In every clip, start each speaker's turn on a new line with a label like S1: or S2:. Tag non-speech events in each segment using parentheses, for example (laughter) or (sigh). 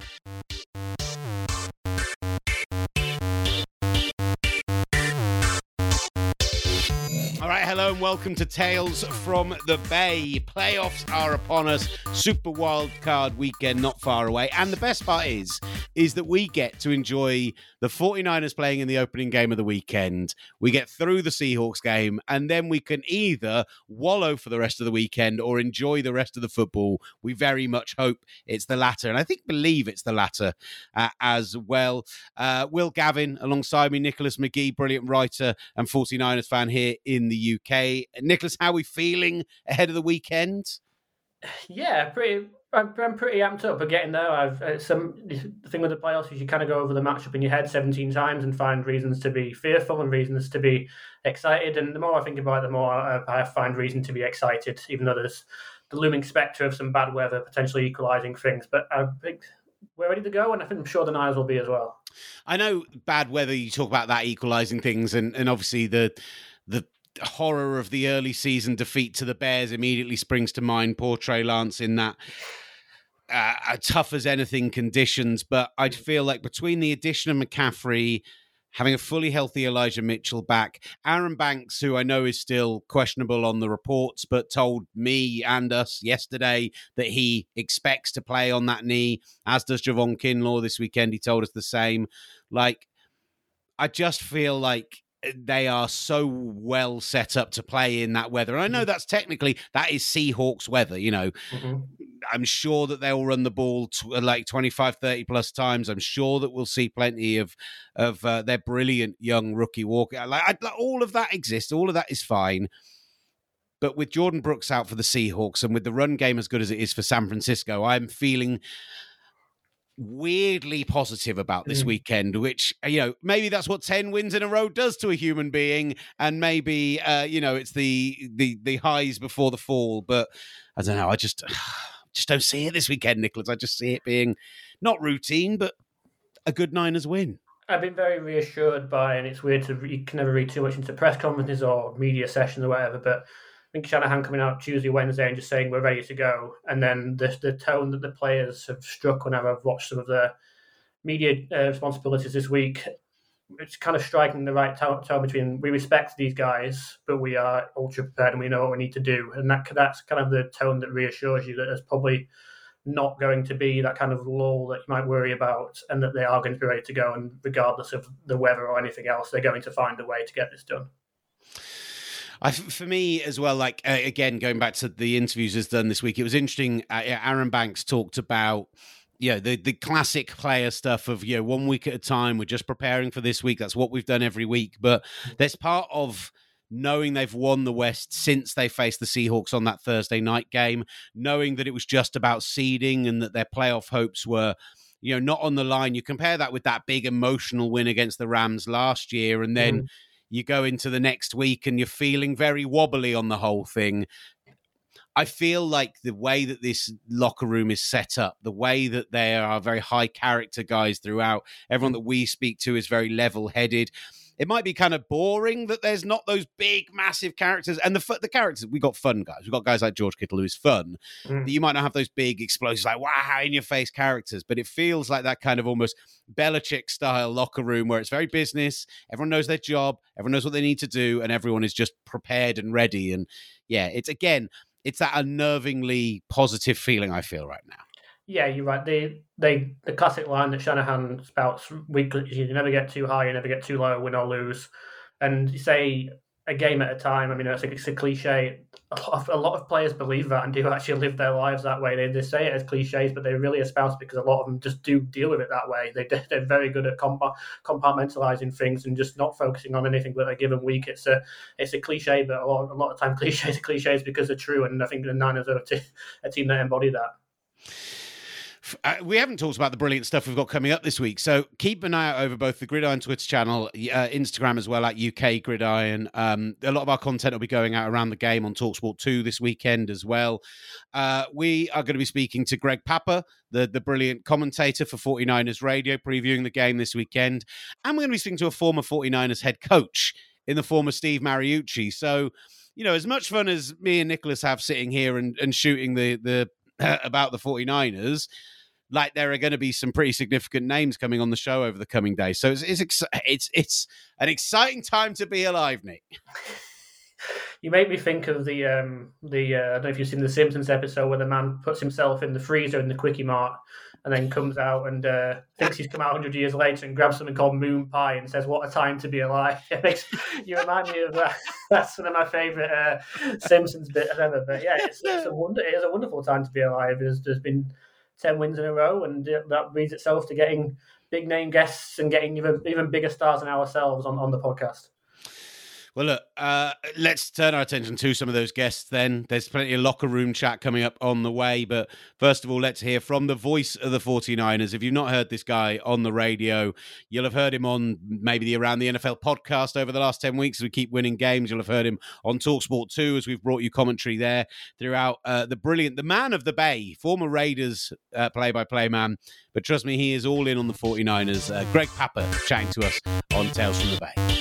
S1: Hello and welcome to Tales from the Bay. Playoffs are upon us. Super wild card weekend not far away. And the best part is is that we get to enjoy the 49ers playing in the opening game of the weekend. We get through the Seahawks game and then we can either wallow for the rest of the weekend or enjoy the rest of the football. We very much hope it's the latter and I think believe it's the latter uh, as well. Uh, Will Gavin alongside me Nicholas McGee, brilliant writer and 49ers fan here in the UK. Nicholas, how are we feeling ahead of the weekend?
S2: Yeah, pretty. I'm, I'm pretty amped up for getting there. I've uh, some the thing with the playoffs is you kind of go over the matchup in your head 17 times and find reasons to be fearful and reasons to be excited. And the more I think about it, the more I, I find reason to be excited, even though there's the looming spectre of some bad weather potentially equalising things. But I think we're ready to go, and I think I'm sure the Niners will be as well.
S1: I know bad weather. You talk about that equalising things, and and obviously the the horror of the early season defeat to the Bears immediately springs to mind. Poor Trey Lance in that uh, tough as anything conditions. But I'd feel like between the addition of McCaffrey, having a fully healthy Elijah Mitchell back, Aaron Banks, who I know is still questionable on the reports, but told me and us yesterday that he expects to play on that knee, as does Javon Kinlaw this weekend. He told us the same. Like, I just feel like they are so well set up to play in that weather. And I know that's technically that is Seahawks weather, you know. Mm-hmm. I'm sure that they'll run the ball to, uh, like 25 30 plus times. I'm sure that we'll see plenty of of uh, their brilliant young rookie walker. Like I, all of that exists. All of that is fine. But with Jordyn Brooks out for the Seahawks and with the run game as good as it is for San Francisco, I'm feeling weirdly positive about this mm. weekend, which, uh, you know, maybe that's what 10 wins in a row does to a human being. And maybe, uh, you know, it's the, the, the highs before the fall. But I don't know. I just, (sighs) just don't see it this weekend, Nicholas. I just see it being not routine, but a good Niners win.
S2: I've been very reassured by, and it's weird to, you can never read too much into press conferences or media sessions or whatever, but I think Shanahan coming out Tuesday, Wednesday, and just saying we're ready to go, and then the the tone that the players have struck whenever I've watched some of the media uh, responsibilities this week, it's kind of striking the right tone, tone, between we respect these guys, but we are ultra prepared and we know what we need to do, and that that's kind of the tone that reassures you that there's probably not going to be that kind of lull that you might worry about, and that they are going to be ready to go, and regardless of the weather or anything else, they're going to find a way to get this done.
S1: I, for me as well, like uh, again going back to the interviews as done this week, it was interesting. Uh, Aaron Banks talked about you know the the classic player stuff of you know one week at a time. We're just preparing for this week. That's what we've done every week. But there's part of knowing they've won the West since they faced the Seahawks on that Thursday night game, knowing that it was just about seeding and that their playoff hopes were you know not on the line. You compare that with that big emotional win against the Rams last year, and then. Mm you go into the next week and you're feeling very wobbly on the whole thing. I feel like the way that this locker room is set up, the way that there are very high character guys throughout, everyone mm. that we speak to is very level headed it might be kind of boring that there's not those big, massive characters. And the the characters, we got fun guys. We've got guys like George Kittle who's fun. Mm. You might not have those big explosives like wow in your face characters, but it feels like that kind of almost Belichick style locker room where it's very business. Everyone knows their job. Everyone knows what they need to do, and everyone is just prepared and ready. And yeah, it's again, it's that unnervingly positive feeling I feel right now.
S2: Yeah, you're right. The they the classic line that Shanahan spouts weekly: you never get too high, you never get too low, win or lose. And you say a game at a time. I mean, it's a, it's a cliche. A lot, of, a lot, of, players believe that and do actually live their lives that way. They, they say it as cliches, but they really espouse because a lot of them just do deal with it that way. They, they're very good at compartmentalizing things and just not focusing on anything but a given week. It's a it's a cliche, but a lot, a lot of time (laughs) cliches are cliches because they're true. And I think the Niners are a, t- a team that embody that.
S1: Uh, we haven't talked about the brilliant stuff we've got coming up this week. So keep an eye out over both the Gridiron Twitter channel, uh, Instagram as well at UK Gridiron. Um, a lot of our content will be going out around the game on Talksport 2 this weekend as well. Uh, we are going to be speaking to Greg Papa, the, the brilliant commentator for 49ers Radio, previewing the game this weekend. And we're going to be speaking to a former 49ers head coach in the former Steve Mariucci. So, you know, as much fun as me and Nicholas have sitting here and, and shooting the, the (laughs) about the 49ers like there are going to be some pretty significant names coming on the show over the coming days. So it's it's it's, it's an exciting time to be alive, Nick. (laughs)
S2: you make me think of the um the uh, I don't know if you've seen the Simpsons episode where the man puts himself in the freezer in the quickie mart and then comes out and uh, thinks he's come out 100 years later and grabs something called moon pie and says, "What a time to be alive!" (laughs) It makes you remind me of that. (laughs) That's one of my favorite uh, Simpsons bits ever. But yeah, it's, it's, a wonder. It is a wonderful time to be alive. There's, there's been 10 wins in a row, and uh, that leads itself to getting big name guests and getting even even bigger stars than ourselves on, on the podcast.
S1: Well, look, uh, let's turn our attention to some of those guests then. There's plenty of locker room chat coming up on the way. But first of all, let's hear from the voice of the 49ers. If you've not heard this guy on the radio, you'll have heard him on maybe the Around the NFL podcast over the last 10 weeks as we keep winning games. You'll have heard him on Talksport 2 as we've brought you commentary there throughout uh, the brilliant, the man of the Bay, former Raiders play by play man. But trust me, he is all in on the 49ers. Uh, Greg Papa chatting to us on Tales from the Bay.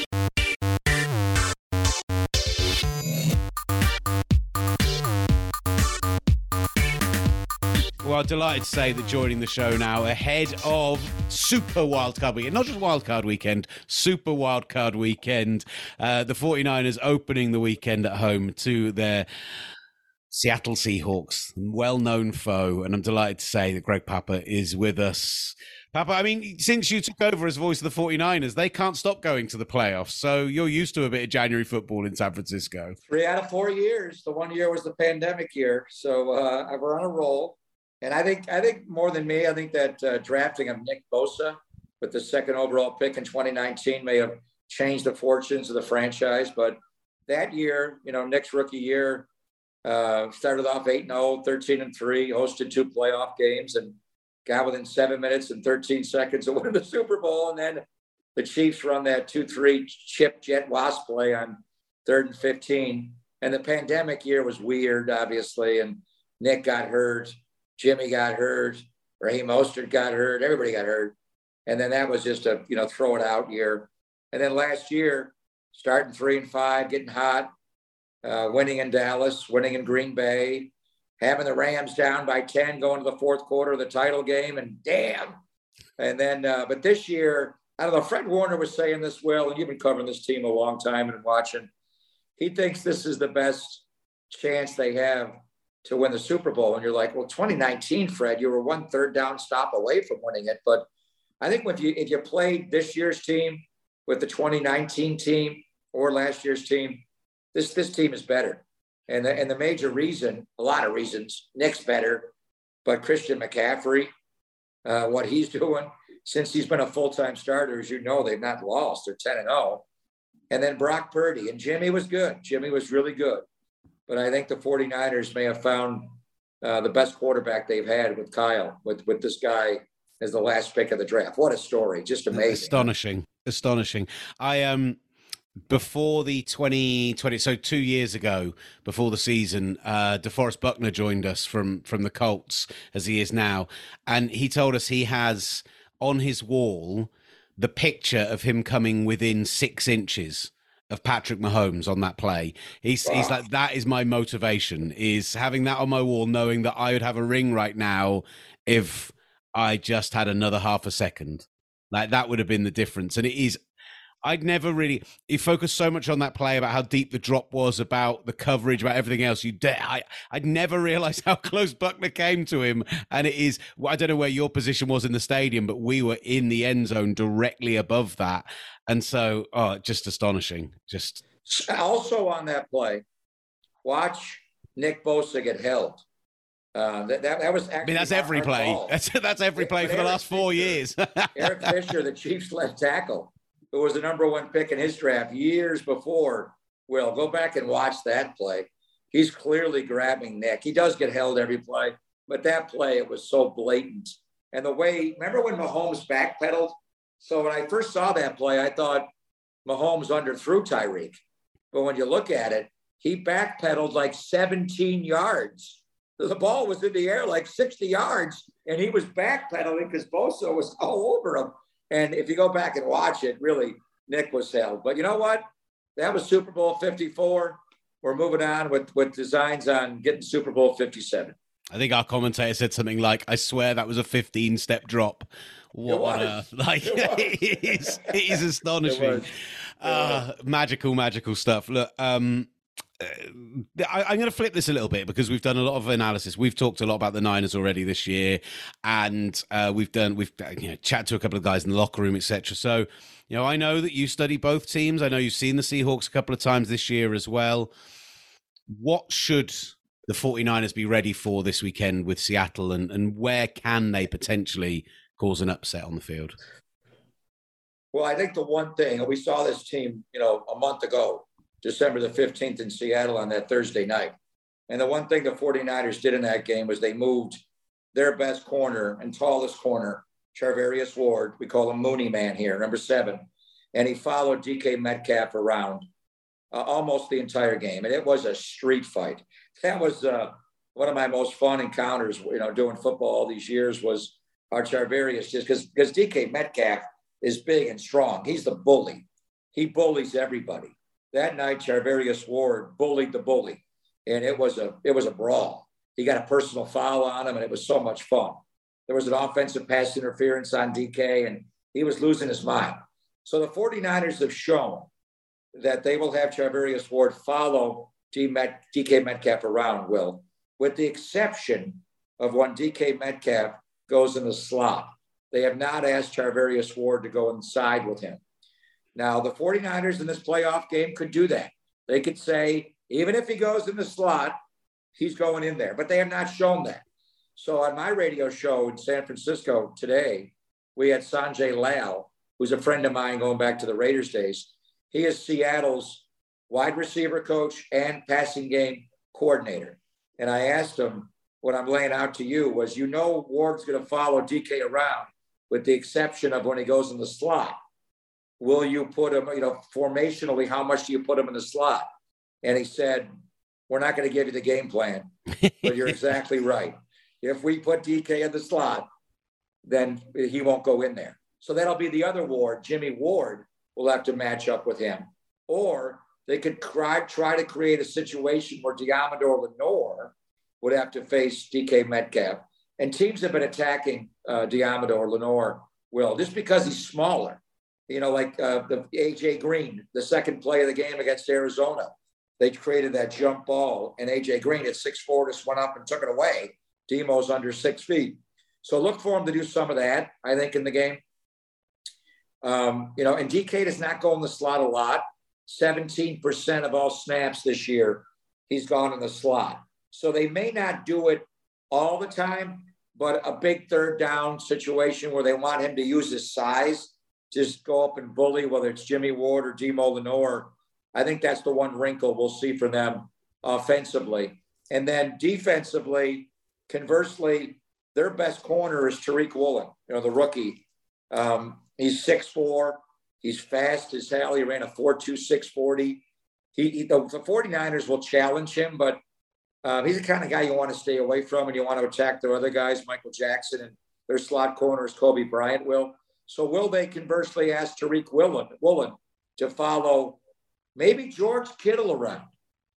S1: Well, delighted to say that joining the show now ahead of Super Wildcard Weekend, not just Wildcard Weekend, Super Wildcard Weekend. Uh, the 49ers opening the weekend at home to their Seattle Seahawks, well known foe. And I'm delighted to say that Greg Papa is with us. Papa, I mean, since you took over as voice of the 49ers, they can't stop going to the playoffs. So you're used to a bit of January football in San Francisco.
S3: Three out of four years. The one year was the pandemic year. So uh, we're on a roll. And I think I think more than me, I think that uh, drafting of Nick Bosa with the second overall pick in 2019 may have changed the fortunes of the franchise. But that year, you know, Nick's rookie year, uh, started off 8 0, 13 and 3, hosted two playoff games, and got within seven minutes and 13 seconds of (laughs) winning the Super Bowl. And then the Chiefs run that 2 3 chip jet wasp play on third and 15. And the pandemic year was weird, obviously. And Nick got hurt. Jimmy got hurt, Raheem Mostert got hurt, everybody got hurt. And then that was just a, you know, throw it out year. And then last year, starting three and five, getting hot, uh, winning in Dallas, winning in Green Bay, having the Rams down by 10 going to the fourth quarter of the title game, and damn. And then, uh, but this year, I don't know, Fred Warner was saying this well, and you've been covering this team a long time and watching. He thinks this is the best chance they have to win the Super Bowl. And you're like, well, 2019, Fred, you were one third down stop away from winning it. But I think if you if you played this year's team with the 2019 team or last year's team, this this team is better. And the, and the major reason, a lot of reasons, Nick's better, but Christian McCaffrey, uh, what he's (laughs) doing since he's been a full time starter, as you know, they've not lost. They're 10 and 0. And then Brock Purdy and Jimmy was good. Jimmy was really good but I think the 49ers may have found uh, the best quarterback they've had with Kyle, with, with this guy as the last pick of the draft. What a story. Just amazing.
S1: Astonishing. Astonishing. I um before the 2020 so two years ago before the season uh DeForest Buckner joined us from from the colts as he is now and he told us he has on his wall the picture of him coming within six inches of Patrick Mahomes on that play. He's wow. he's like that is my motivation is having that on my wall, knowing that I would have a ring right now if I just had another half a second. Like that would have been the difference. And it is I'd never really he focused so much on that play about how deep the drop was, about the coverage, about everything else. You, de- I, I'd never (laughs) realized how close Buckner came to him, and it is. I don't know where your position was in the stadium, but we were in the end zone directly above that, and so, oh, just astonishing. Just
S3: also on that play, watch Nick Bosa get held. Uh, that, that, that, was
S1: I mean, (laughs) that's every play. That's, that's every play but for Eric the last four Fisher, years. (laughs)
S3: Eric Fisher, the Chiefs left tackle, who was the number one pick in his draft years before. Will go back and watch that play. He's clearly grabbing Nick. He does get held every play, but that play it was so blatant. And the way, remember when Mahomes backpedaled so when I first saw that play, I thought Mahomes underthrew Tyreek. But when you look at it, he backpedaled like 17 yards. The ball was in the air like 60 yards, and he was backpedaling because Bosa was all over him. And if you go back and watch it, really, Nick was held. But you know what? That was Super Bowl 54. We're moving on with, with designs on getting Super Bowl 57.
S1: I think our commentator said something like, "I swear that was a 15 step drop." What on earth? (laughs) Like it, (laughs) it is, it is astonishing. Uh, magical, magical stuff. Look, um, I, am going to flip this a little bit because we've done a lot of analysis. We've talked a lot about the Niners already this year, and uh, we've done we've uh, you know chatted to a couple of guys in the locker room, etc. So, you know, I know that you study both teams. I know you've seen the Seahawks a couple of times this year as well. What should the 49ers be ready for this weekend with Seattle, and and where can they potentially cause an upset on the field?
S3: Well, I think the one thing, and we saw this team, you know, a month ago December the 15th in Seattle on that Thursday night. And the one thing the 49ers did in that game was they moved their best corner and tallest corner, Charvarius Ward. We call him Mooney Man here, number seven. And he followed DK Metcalf around uh, almost the entire game. And it was a street fight. That was uh, one of my most fun encounters, you know, doing football all these years was our Charvarius, just because because DK Metcalf is big and strong. He's the bully. He bullies everybody that night Charvarius Ward bullied the bully, and it was a it was a brawl. He got a personal foul on him, and it was so much fun. There was an offensive pass interference on DK, and he was losing his mind. So the 49ers have shown that they will have Charvarius Ward follow DK Metcalf around, Will, with the exception of when DK Metcalf goes in the slot. They have not asked Charvarius Ward to go inside with him. Now, the 49ers in this playoff game could do that. They could say, even if he goes in the slot, he's going in there, but they have not shown that. So on my radio show in San Francisco today, we had Sanjay Lal, who's a friend of mine going back to the Raiders days. He is Seattle's wide receiver coach and passing game coordinator. And I asked him, what I'm laying out to you was, you know, Ward's going to follow DK around with the exception of when he goes in the slot will you put him, you know, formationally, how much do you put him in the slot? And he said, we're not going to give you the game plan, but you're (laughs) exactly right. If we put DK in the slot, then he won't go in there. So that'll be the other Ward. Jimmy Ward will have to match up with him. Or they could try, try to create a situation where Deommodore Lenoir would have to face DK Metcalf. And teams have been attacking uh, Lenoir, Will, just because he's smaller you know, like uh, the AJ Green, the second play of the game against Arizona. They created that jump ball, and AJ Green at six four just went up and took it away. Demo's under six feet, so look for him to do some of that. I think in the game, um, you know, and DK does not go in the slot a lot. Seventeen percent of all snaps this year, he's gone in the slot. So they may not do it all the time, but a big third down situation where they want him to use his size just go up and bully, whether it's Jimmy Ward or Demo Lenoir. I think that's the one wrinkle we'll see for them offensively. And then defensively, conversely, their best corner is Tariq Woolen, you know, the rookie. Um, he's 6'4. He's fast as hell. He ran a 4.2640. He, he the, the 49ers will challenge him, but uh, he's the kind of guy you want to stay away from and you want to attack their other guys, Michael Jackson and their slot corners, Coby Bryant will. So will they conversely ask Tariq Woolen, Woolen to follow maybe George Kittle around?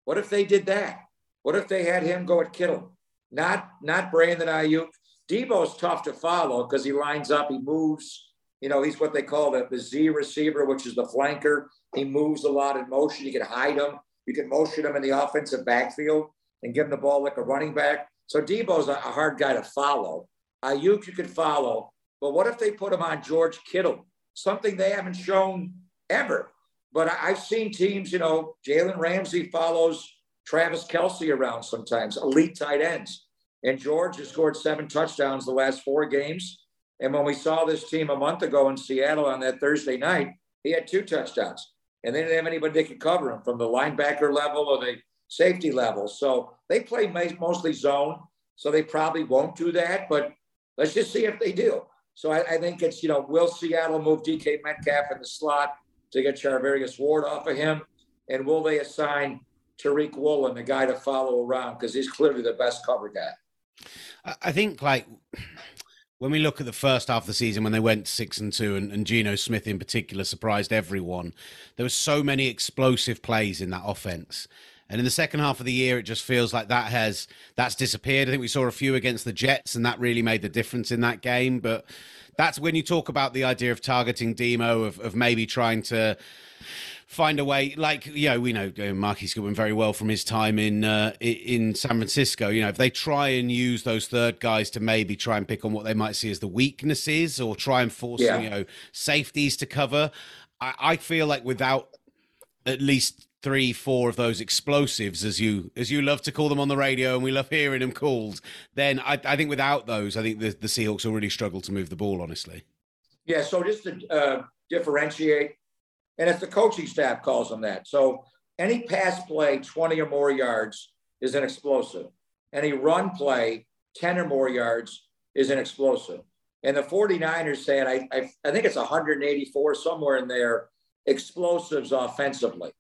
S3: What if they did that? What if they had him go at Kittle? Not not Brandon Aiyuk. Deebo's tough to follow because he lines up, he moves. You know, he's what they call the, the Z receiver, which is the flanker. He moves a lot in motion. You can hide him. You can motion him in the offensive backfield and give him the ball like a running back. So Deebo's a, a hard guy to follow. Aiyuk you could follow, but what if they put him on George Kittle? Something they haven't shown ever. But I've seen teams, you know, Jalen Ramsey follows Travis Kelce around sometimes, elite tight ends. And George has scored seven touchdowns the last four games. And when we saw this team a month ago in Seattle on that Thursday night, he had two touchdowns. And they didn't have anybody that could cover him from the linebacker level or the safety level. So they play mostly zone. So they probably won't do that. But let's just see if they do. So I, I, think it's, you know, will Seattle move DK Metcalf in the slot to get Charvarius Ward off of him? And will they assign Tariq Woolen, the guy to follow around? Because he's clearly the best cover guy.
S1: I think, like, when we look at the first half of the season when they went six and two and, and Geno Smith in particular surprised everyone, there were so many explosive plays in that offense. And in the second half of the year, it just feels like that has that's disappeared. I think we saw a few against the Jets, and that really made the difference in that game. But that's when you talk about the idea of targeting Demo, of, of maybe trying to find a way. Like you know, we know Marquise Goodwin very well from his time in uh, in San Francisco. You know, if they try and use those third guys to maybe try and pick on what they might see as the weaknesses, or try and force yeah. you know safeties to cover, I, I feel like without at least three, four of those explosives, as you as you love to call them on the radio, and we love hearing them called. Then I, I think without those, I think the, the Seahawks will really struggle to move the ball. Honestly.
S3: Yeah. So just to uh, differentiate, and it's the coaching staff calls them that. So any pass play, 20 or more yards, is an explosive. Any run play, 10 or more yards, is an explosive. And the 49ers saying, I, I, I think it's 184, somewhere in there, explosives offensively.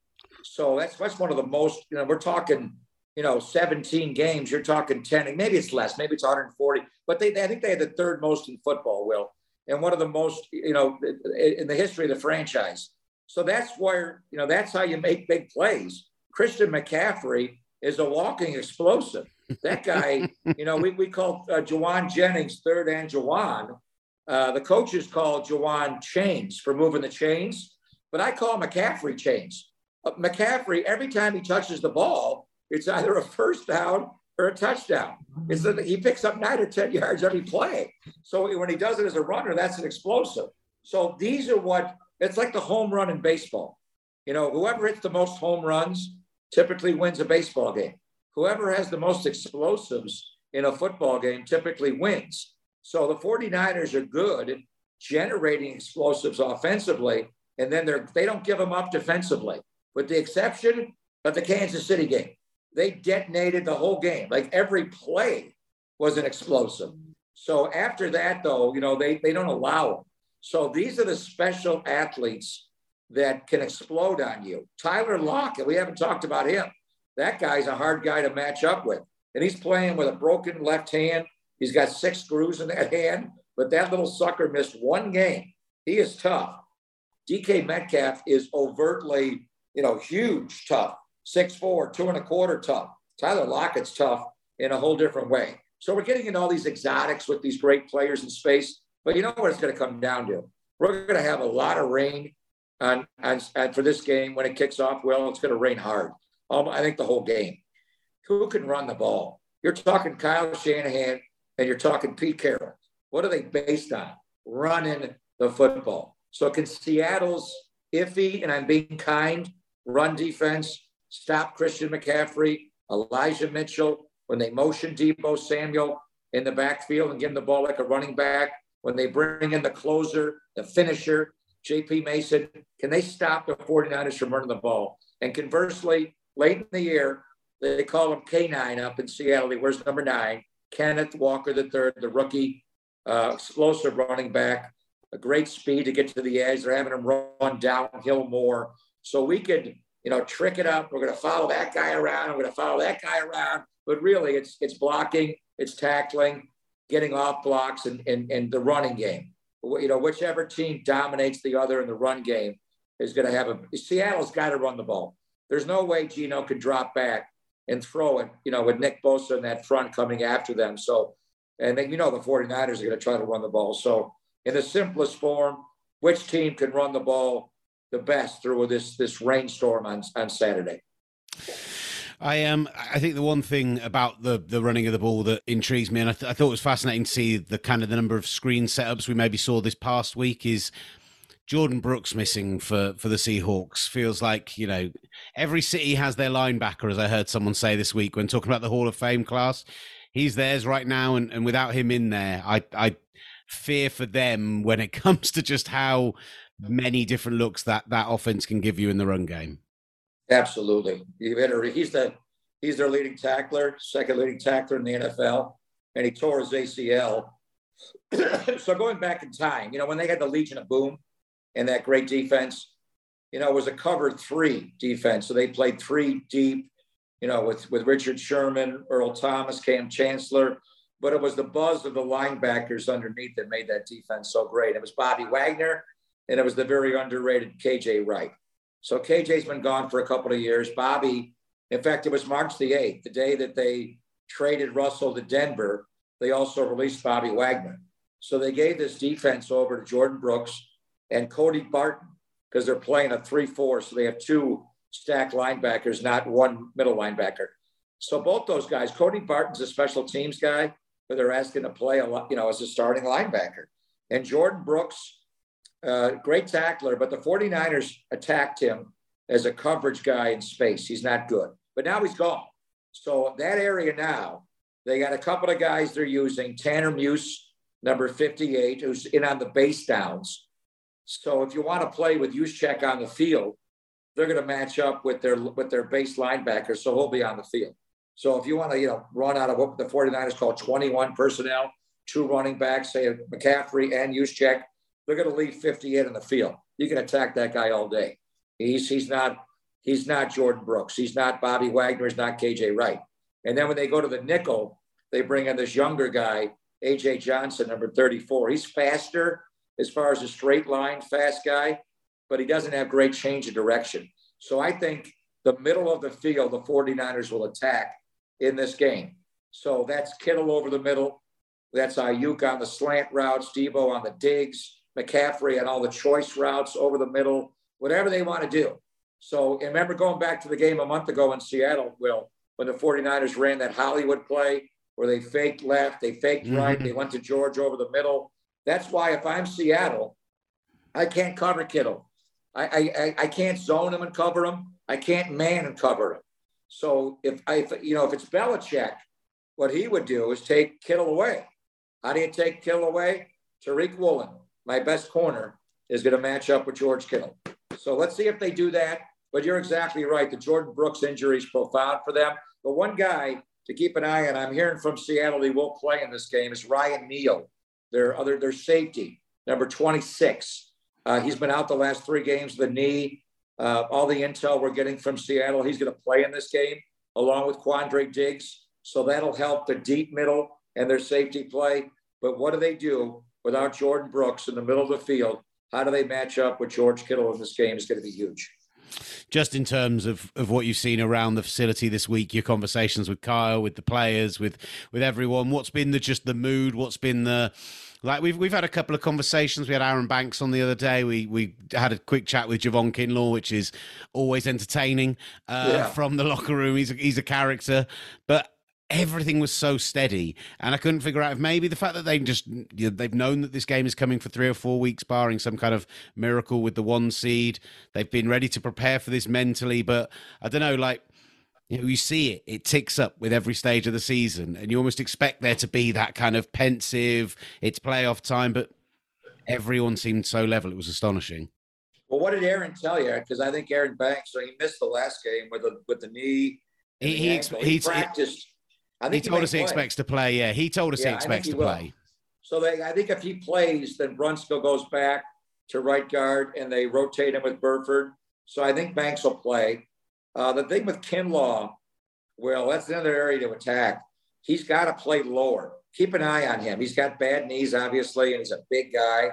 S3: So that's that's one of the most, you know, we're talking, you know, 17 games, you're talking 10, maybe it's less, maybe it's 140, but they, they I think they had the third most in football, Will, and one of the most, you know, in the history of the franchise. So that's where, you know, that's how you make big plays. Christian McCaffrey is a walking explosive. That guy, (laughs) you know, we, we call uh, Jauan Jennings third and Jauan. Uh, the coaches call Jauan chains for moving the chains, but I call McCaffrey chains. Uh, McCaffrey, every time he touches the ball, it's either a first down or a touchdown. It's that he picks up nine or 10 (laughs) yards every play. So when he does it as a runner, that's an explosive. So these are what it's like the home run in baseball. You know, whoever hits the most home runs typically wins a baseball game. Whoever has the most explosives in a football game typically wins. So the 49ers are good at generating explosives offensively, and then they're they don't give them up defensively, with the exception of the Kansas City game. They detonated the whole game. Like every play was an explosive. So after that, though, you know, they, they don't allow them. So these are the special athletes that can explode on you. Tyler Lockett, we haven't talked about him. That guy's a hard guy to match up with. And he's playing with a broken left hand. He's got six screws in that (laughs) hand, but that little sucker missed one game. He is tough. DK Metcalf is overtly, you know, huge, tough. Six four, two and a quarter tough. Tyler Lockett's tough in a whole different way. So we're getting into all these exotics with these great players in space. But you know what it's going to come down to? We're going to have a lot of rain on, on, on for this game when it kicks off. Well, it's going to rain hard. Um, I think the whole game. Who can run the ball? You're talking Kyle Shanahan and you're talking Pete Carroll. What are they based on? Running the football. So can Seattle's iffy, and I'm being kind, run defense stop Christian McCaffrey, Elijah Mitchell when they motion Deebo Samuel in the backfield and give him the ball like a running back? when they bring in the closer, the finisher, JP Mason, can they stop the 49ers from running the ball? And conversely, late in the year, they call him K9 up in Seattle. He wears number nine, Kenneth Walker the third, the rookie, uh, explosive running back, a great speed to get to the edge. They're having him run downhill more. So we could, you know, trick it up. We're going to follow that guy around. We're going to follow that guy around. But really, it's it's blocking, it's tackling, getting off blocks and, and, and the running game. You know, whichever team dominates the other in the run game is going to have a Seattle's got to run the ball. There's no way Geno could drop back and throw it, you know, with Nick Bosa in that front coming after them. So, and then, you know, the 49ers are going to try to run the ball. So, in the simplest form, which team can run the ball the best through this this rainstorm on, on Saturday?
S1: I um I think the one thing about the the running of the ball that intrigues me, and I, th- I thought it was fascinating to see the kind of the number of screen setups we maybe saw this past week is Jordyn Brooks missing for for the Seahawks feels like you know every city has their linebacker, as I heard someone say this week when talking about the Hall of Fame class. He's theirs right now, and, and without him in there, I I fear for them when it (laughs) comes to just how many different looks that that offense can give you in the run game.
S3: Absolutely. He's the he's their leading tackler, second leading tackler in the NFL, and he tore his ACL. (coughs) so going back in time, you know, when they had the Legion of Boom and that great defense, you know, it was a cover three defense. So they played three deep, you know, with, with Richard Sherman, Earl Thomas, Kam Chancellor. But it was the buzz of the linebackers underneath that made that defense so great. It was Bobby Wagner and it was the very underrated KJ Wright. So KJ's been gone for a couple of years. Bobby In fact, it was March the 8th, the day that they traded Russell to Denver. They also released Bobby Wagner. So they gave this defense over to Jordyn Brooks and Cody Barton because they're playing a 3 4. So they have two stacked linebackers, not one middle linebacker. So both those guys, Cody Barton's a special teams guy, but they're asking to play a lot, you know, as a starting linebacker. And Jordyn Brooks, uh, great tackler, but the 49ers attacked him as a coverage guy in space. He's not good, but now he's gone. So that area now, they got a couple of guys they're using. Tanner Muse, number 58, who's in on the base downs. So if you want to play with Juszczyk on the field, they're going to match up with their with their base linebacker, so he'll be on the field. So if you want to, you know, run out of what the 49ers call 21 personnel, two running backs, say McCaffrey and Juszczyk, they're going to leave 58 in the field. You can attack that guy all day. He's he's not he's not Jordyn Brooks. He's not Bobby Wagner. He's not KJ Wright. And then when they go to the nickel, they bring in this younger guy, AJ Johnson, number 34. He's faster as far as a straight line, fast guy, but he doesn't have great change of direction. So I think the middle of the field, the 49ers will attack in this game. So that's Kittle over the middle. That's Aiyuk on the slant routes, Deebo on the digs, McCaffrey and all the choice routes over the middle, whatever they want to do. So remember going back to the game a month ago in Seattle, Will, when the 49ers ran that Hollywood play where they faked left, they faked mm-hmm. right, they went to George over the middle. That's why if I'm Seattle, I can't cover Kittle. I, I, I can't zone him and cover him. I can't man and cover him. So if I, you know, if it's Belichick, what he would do is take Kittle away. How do you take Kittle away? Tariq Woolen, my best corner, is going to match up with George Kittle. So let's see if they do that. But you're exactly right. The Jordyn Brooks injury is profound for them. But one guy to keep an eye on, I'm hearing from Seattle, he won't play in this game, is Ryan Neal, their other their safety, number 26. Uh, he's been out the last three games with a knee. Uh, all the intel we're getting from Seattle, he's going to play in this game along with Quandre Diggs. So that'll help the deep middle and their safety play. But what do they do without Jordyn Brooks in the middle of the field? How do they match up with George Kittle in this game is going to be huge.
S1: Just in terms of, of what you've seen around the facility this week, your conversations with Kyle, with the players, with with everyone, what's been the just the mood? What's been the like we've we've had a couple of conversations. We had Aaron Banks on the other day. We we had a quick chat with Javon Kinlaw, which is always entertaining uh, yeah. from the locker room. He's a, he's a character, but everything was so steady and i couldn't figure out if maybe the fact that they just you know, they've known that this game is coming for three or four weeks barring some kind of miracle with the one seed they've been ready to prepare for this mentally but i don't know like you know, you see it, it ticks up with every stage of the season, and you almost expect there to be that kind of pensive, it's playoff time, but everyone seemed so level. It was astonishing.
S3: Well, what did Aaron tell you? Because I think Aaron Banks, so he missed the last game with the with the knee.
S1: He, he, he, he, practiced. I think he told us he expects to play. Yeah, he told us yeah, he expects he to will. play.
S3: So they, I think if he plays, then Brunskill goes back to right guard, and they rotate him with Burford. So I think Banks will play. Uh, the thing with Kinlaw, well, that's another area to attack. He's got to play lower. Keep an eye on him. He's got bad knees, obviously, and he's a big guy.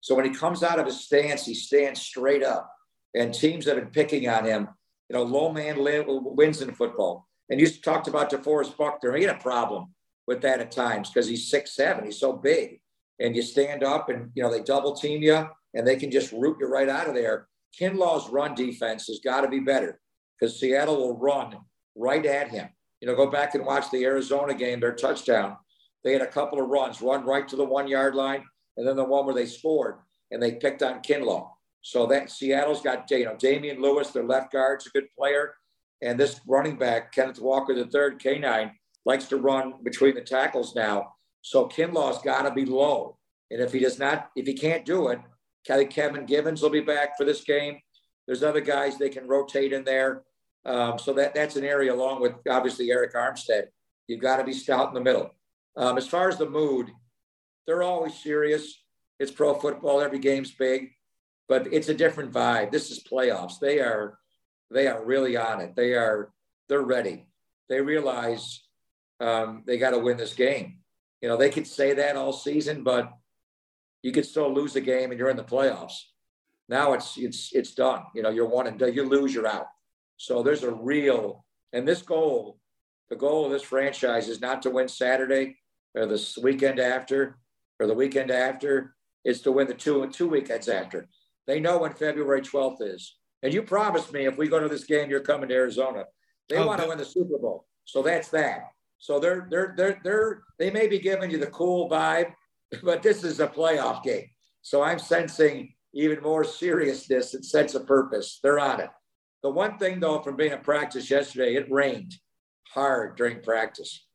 S3: So when he comes out of his stance, he stands straight up. And teams have been picking on him. You know, low man wins in football. And you talked about DeForest Buckner. He had a problem with that at times because he's six seven. He's so big. And you stand up and, you know, they double team you and they can just root you right out of there. Kinlaw's run defense has got to be better because Seattle will run right at him. You know, go back and watch the Arizona game, their touchdown. They had a couple of runs, run right to the one yard line, and then the one where they scored and they picked on Kinlaw. So that Seattle's got, you know, Damien Lewis, their left guard's a good player. And this running back, Kenneth Walker, the third K9, likes to run between the tackles now. So Kinlaw's got to be low. And if he does not, if he can't do it, Kevin Givens will be back for this game. There's other guys they can rotate in there. Um, so that that's an area along with obviously Arik Armstead. You've got to be stout in the middle. Um, as far as the mood, they're always serious. It's pro football. Every game's big, but it's a different vibe. This is playoffs. They are they are really on it. They are they're ready. They realize um, they got to win this game. You know, they could say that all season, but you could still lose the game and you're in the playoffs. Now it's it's it's done. You know, you're one and done. You lose, you're out. So there's a real And this goal, the goal of this franchise is not to win Saturday or this weekend after or the weekend after. It's to win the two two weekends after. They know when February 12th is. And you promised me if we go to this game, you're coming to Arizona. They oh, want to win the Super Bowl. So that's that. So they're they're they're they're they may be giving you the cool vibe, (laughs) but this is a playoff game. So I'm sensing even more seriousness and sense of purpose. They're on it. The one thing though, from being in practice yesterday, it rained hard during practice.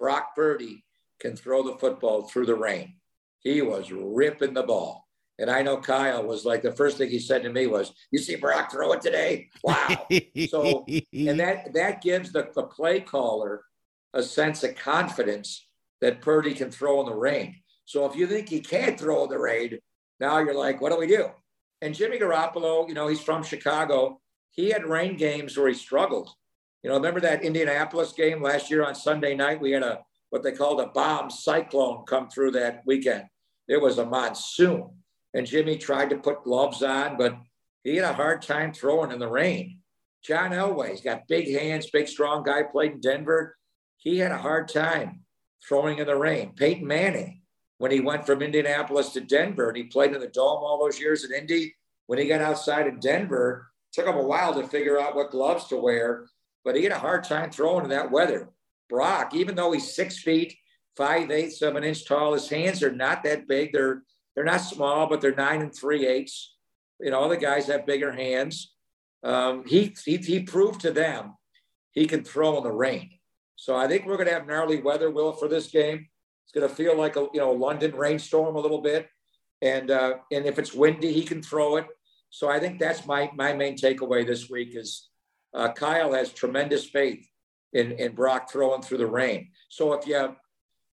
S3: Brock Purdy can throw the football through the rain. He was ripping the ball. And I know Kyle was like the first thing he said to me was, "You see Brock throw it today? Wow!" so, and that that gives the, the play caller a sense of confidence that Purdy can throw in the rain. So if you think he can't throw in the rain, now you're like, what do we do? And Jimmy Garoppolo, you know, he's from Chicago. He had rain games where he struggled. You know, remember that Indianapolis game last year on Sunday night? We had a what they called a bomb cyclone come through that weekend. It was a monsoon. And Jimmy tried to put gloves on, but he had a hard time throwing in the rain. John Elway, he's got big hands, big, strong guy, played in Denver. He had a hard time throwing in the rain. Peyton Manning, when he went from Indianapolis to Denver and he played in the dome all those years in Indy, when he got outside of Denver, took him a while to figure out what gloves to wear, but he had a hard time throwing in that weather. Brock, even though he's six feet, five eighths of an inch tall, his hands are not that big. They're they're not small, but they're nine and three eighths. You know, the guys have bigger hands. Um, he, he he proved to them he can throw in the rain. So I think we're going to have gnarly weather, Will, for this game. It's going to feel like a you know London rainstorm a little bit, and uh, and if it's windy, he can throw it. So I think that's my my main takeaway this week is uh, Kyle has tremendous faith in in Brock throwing through the rain. So if you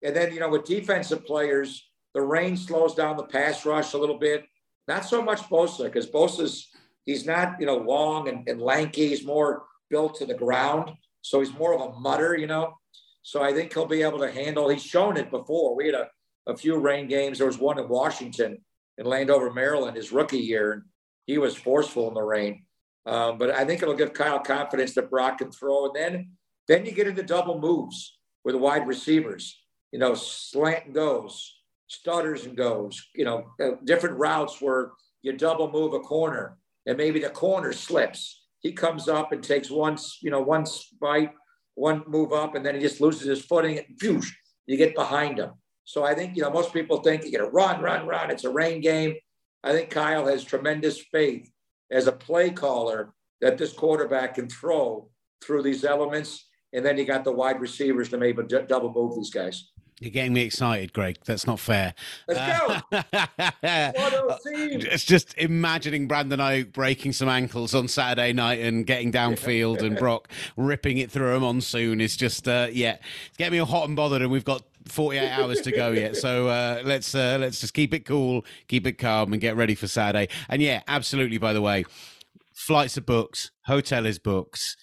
S3: and then you know with defensive players, the rain slows down the pass rush a little bit. Not so much Bosa because Bosa's he's not you know long and, and lanky. He's more built to the ground, so he's more of a mutter, you know. So I think he'll be able to handle. He's shown it before. We had a, a few rain games. There was one in Washington in Landover, Maryland, his rookie year, and he was forceful in the rain. Um, but I think it'll give Kyle confidence that Brock can throw. And then, then you get into double moves with wide receivers. You know, slant goes, stutters and goes. You know, uh, different routes where you double move a corner, and maybe the corner slips. He comes up and takes one, you know, one bite, one move up, and then he just loses his footing. And phew, you get behind him. So I think you know most people think you get a run, run, run. It's a rain game. I think Kyle has tremendous faith as a play caller that this quarterback can throw through these elements. And then you got the wide receivers to maybe double move these guys.
S1: You're getting me excited, Greg. That's not fair.
S3: Let's go. (laughs) (laughs)
S1: it's just imagining Brandon Aiyuk breaking some ankles on Saturday night and getting downfield and Brock (laughs) ripping it through a monsoon is just, uh, yeah, it's getting me hot and bothered. And we've got 48 hours to go yet. So uh, let's uh, let's just keep it cool, keep it calm, and get ready for Saturday. And yeah, absolutely. By the way, flights are booked, hotel is booked.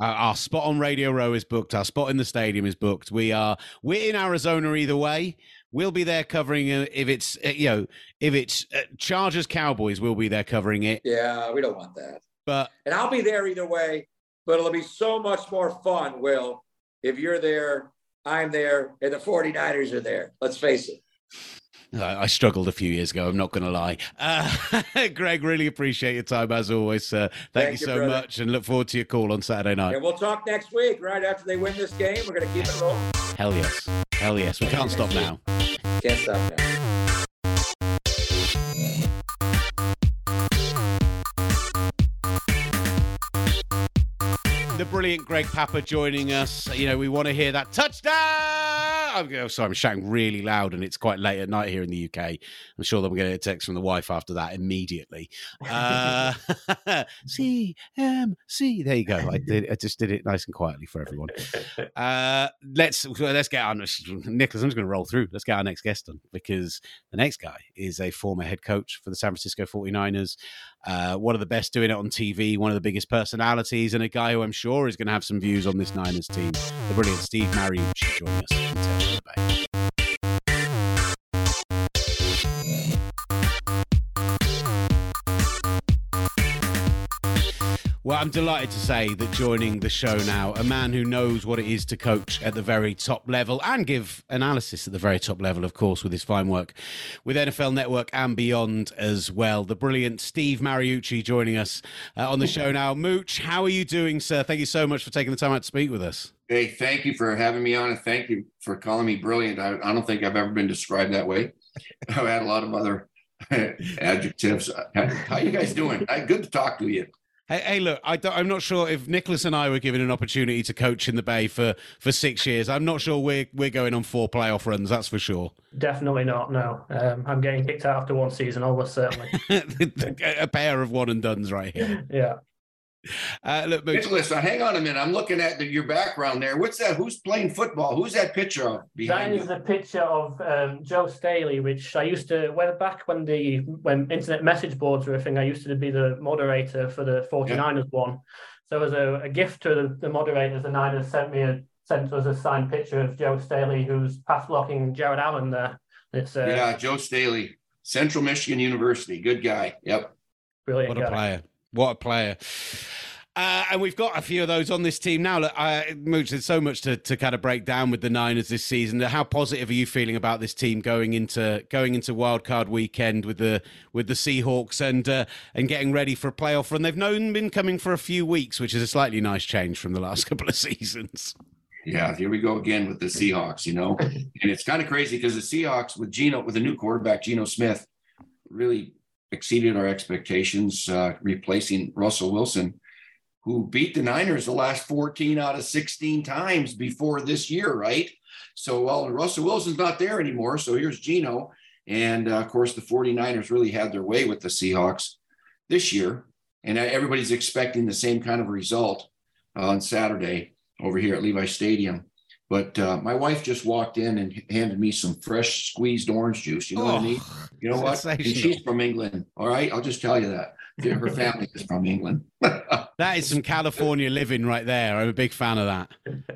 S1: Uh, our spot on Radio Row is booked. Our spot in the stadium is booked. We are we're in Arizona either way. We'll be there covering uh, if it's uh, you know if it's uh, Chargers Cowboys. We'll be there covering it.
S3: Yeah, we don't want that.
S1: But
S3: and I'll be there either way. But it'll be so much more fun, Will, if you're there I'm there, and the 49ers are there. Let's face it.
S1: I struggled a few years ago. I'm not going to lie. Uh, (laughs) Greg, really appreciate your time as always. Thank, Thank, you so brother. much, and look forward to your call on Saturday night.
S3: And we'll talk next week, right after they win this game. We're going to keep it rolling.
S1: Hell yes, hell yes. We can't stop now.
S3: Can't stop now.
S1: the brilliant Greg Papa joining us. You know, we want to hear that touchdown. I'm, oh, sorry, I'm shouting really loud, and it's quite late at night here in the UK. I'm sure that we're going to get a text from the wife after that immediately. Uh, (laughs) C M C. There you go. I did. I just did it nice and quietly for everyone. Uh, let's let's get on. Nicholas, I'm just going to roll through. Let's get our next guest on because the next guy is a former head coach for the San Francisco 49ers. Uh, one of the best doing it on TV, one of the biggest personalities, and a guy who I'm sure is going to have some views on this Niners team. The brilliant Steve Mariucci joining us. Well, I'm delighted to say that joining the show now, a man who knows what it is to coach at the very top level and give analysis at the very top level, of course, with his fine work with NFL Network and beyond as well. The brilliant Steve Mariucci joining us uh, on the show now. Mooch, how are you doing, sir? Thank you so much for taking the time out to speak with us.
S4: Hey, thank you for having me on, and thank you for calling me brilliant. I, I don't think I've ever been described that way. (laughs) I've had a lot of other (laughs) adjectives. How you guys doing? Good to talk to you.
S1: Hey, hey look, I am not sure if Nicholas and I were given an opportunity to coach in the Bay for, for six years. I'm not sure we're we're going on four playoff runs. That's for sure.
S2: Definitely not. No, um, I'm getting kicked out after one season, almost certainly. (laughs)
S1: a pair of one and duns right here. (laughs)
S2: yeah. (laughs)
S4: Uh, look, Nicholas, uh, hang on a minute. I'm looking at the, your background there. What's that? Who's playing football? Who's that picture of behind
S2: That is you? a picture of um, Joe Staley, which I used to, when back when the when internet message boards were a thing, I used to be the moderator for the 49ers yeah. one. So as a, a gift to the, the moderators, the Niners sent me a sent us a signed picture of Joe Staley, who's pass blocking Jared Allen there.
S4: It's uh, yeah, Joe Staley, Central Michigan University, good guy. Yep,
S1: brilliant. What a player! What a player. Uh, and we've got a few of those on this team now. Look, I, Mooch, there's so much to, to kind of break down with the Niners this season. How positive are you feeling about this team going into going into wildcard weekend with the with the Seahawks and uh, and getting ready for a playoff run? They've known been coming for a few weeks, which is a slightly nice change from the last (laughs) couple of seasons.
S4: Yeah, here we go again with the Seahawks. You know, and it's kind of crazy because the Seahawks with Geno with a new quarterback, Geno Smith, really exceeded our expectations, uh, replacing Russell Wilson who beat the Niners the last 14 out of 16 times before this year, right? So, well, Russell Wilson's not there anymore. So here's Geno. And uh, of course, the 49ers really had their way with the Seahawks this year. And everybody's expecting the same kind of result on Saturday over here at Levi Stadium. But uh, my wife just walked in and handed me some fresh squeezed orange juice. You know oh, what I mean? Oh, you know what? And she's from England. All right. I'll just tell you that. Her family is from England. (laughs)
S1: that is some California living right there. I'm a big fan of that.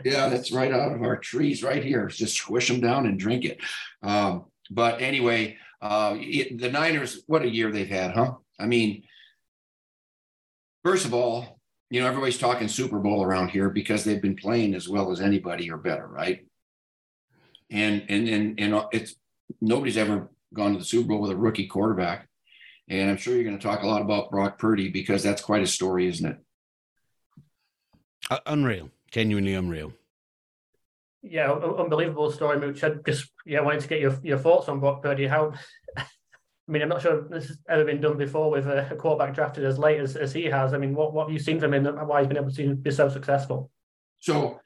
S4: Yeah, that's right out of our trees right here. Just squish them down and drink it. Um, but anyway, uh, the Niners, what a year they've had, huh? I mean, first of all, you know, everybody's talking Super Bowl around here because they've been playing as well as anybody or better, right? And and and and it's nobody's ever gone to the Super Bowl with a rookie quarterback. And I'm sure you're going to talk a lot about Brock Purdy because that's quite a story, isn't it?
S1: Uh, unreal, genuinely unreal.
S2: Yeah, unbelievable story, Mooch. I just yeah wanted to get your your thoughts on Brock Purdy. How, (laughs) I mean, I'm not sure this has ever been done before with a, a quarterback drafted as late as, as he has. I mean, what what have you seen from him and why he's been able to be so successful?
S4: So,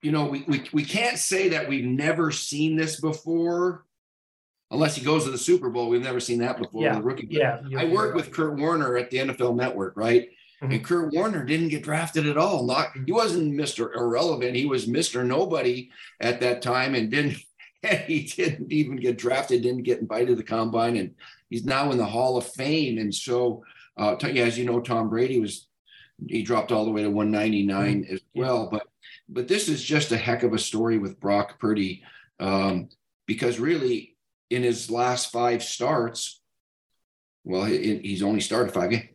S4: you know, we we we can't say that we've never seen this before unless he goes to the Super Bowl. We've never seen that before.
S2: Yeah.
S4: rookie.
S2: Yeah.
S4: I worked with Kurt Warner at the NFL Network, right? Mm-hmm. And Kurt Warner didn't get drafted at all. Not he wasn't Mr. Irrelevant. He was Mr. Nobody at that time and didn't (laughs) he didn't even get drafted, didn't get invited to the combine, and he's now in the Hall of Fame. And so uh, as you know, Tom Brady was he dropped all the way to 199 mm-hmm. as well. But but this is just a heck of a story with Brock Purdy. Um, because really in his last five starts, well, he, he's only started five games.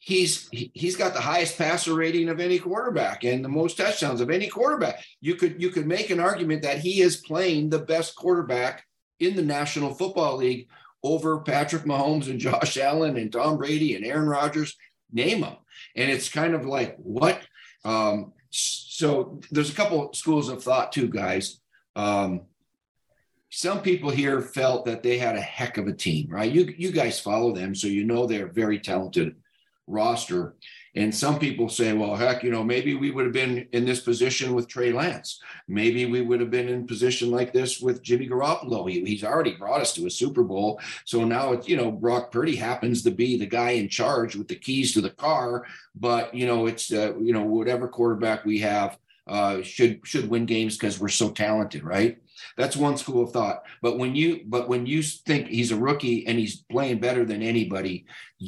S4: He's he's got the highest passer rating of any quarterback and the most touchdowns of any quarterback. You could you could make an argument that he is playing the best quarterback in the National Football League over Patrick Mahomes and (laughs) Josh Allen and Tom Brady and Aaron Rodgers. Name them, and it's kind of like what. Um, so there's a couple schools of thought too, guys. Um, some people here felt that they had a heck of a team, right? You you guys follow them, so you know they're very talented roster. And some people say, well, heck, you know, maybe we would have been in this position with Trey Lance. Maybe we would have been in position like this with Jimmy Garoppolo. He, he's already brought us to a Super Bowl. So now it's, you know, Brock Purdy happens to be the guy in charge with the keys to the car. But, you know, it's, uh, you know, whatever quarterback we have uh, should should win games because we're so talented, right? That's one school of thought. But when you but when you think he's a rookie and he's playing better than anybody,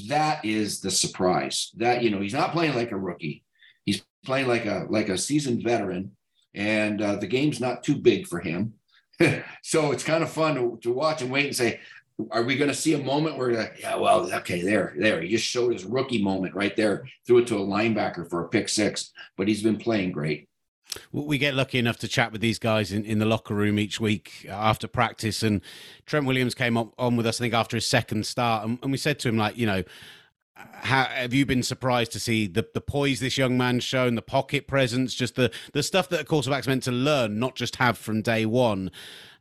S4: that is the surprise. That you know he's not playing like a rookie. He's playing like a like a seasoned veteran, and uh, the game's not too big for him. (laughs) so it's kind of fun to, to watch and wait and say, are we going to see a moment where, like, yeah, well, okay, there, there. He just showed his rookie moment right there, threw it to a linebacker for a pick six, but he's been playing great.
S1: We get lucky enough to chat with these guys in, in the locker room each week uh, after practice. And Trent Williams came on, on with us, I think, after his second start. And, and we said to him, like, you know, how, have you been surprised to see the, the poise this young man's shown, the pocket presence, just the, the stuff that a quarterback's meant to learn, not just have from day one?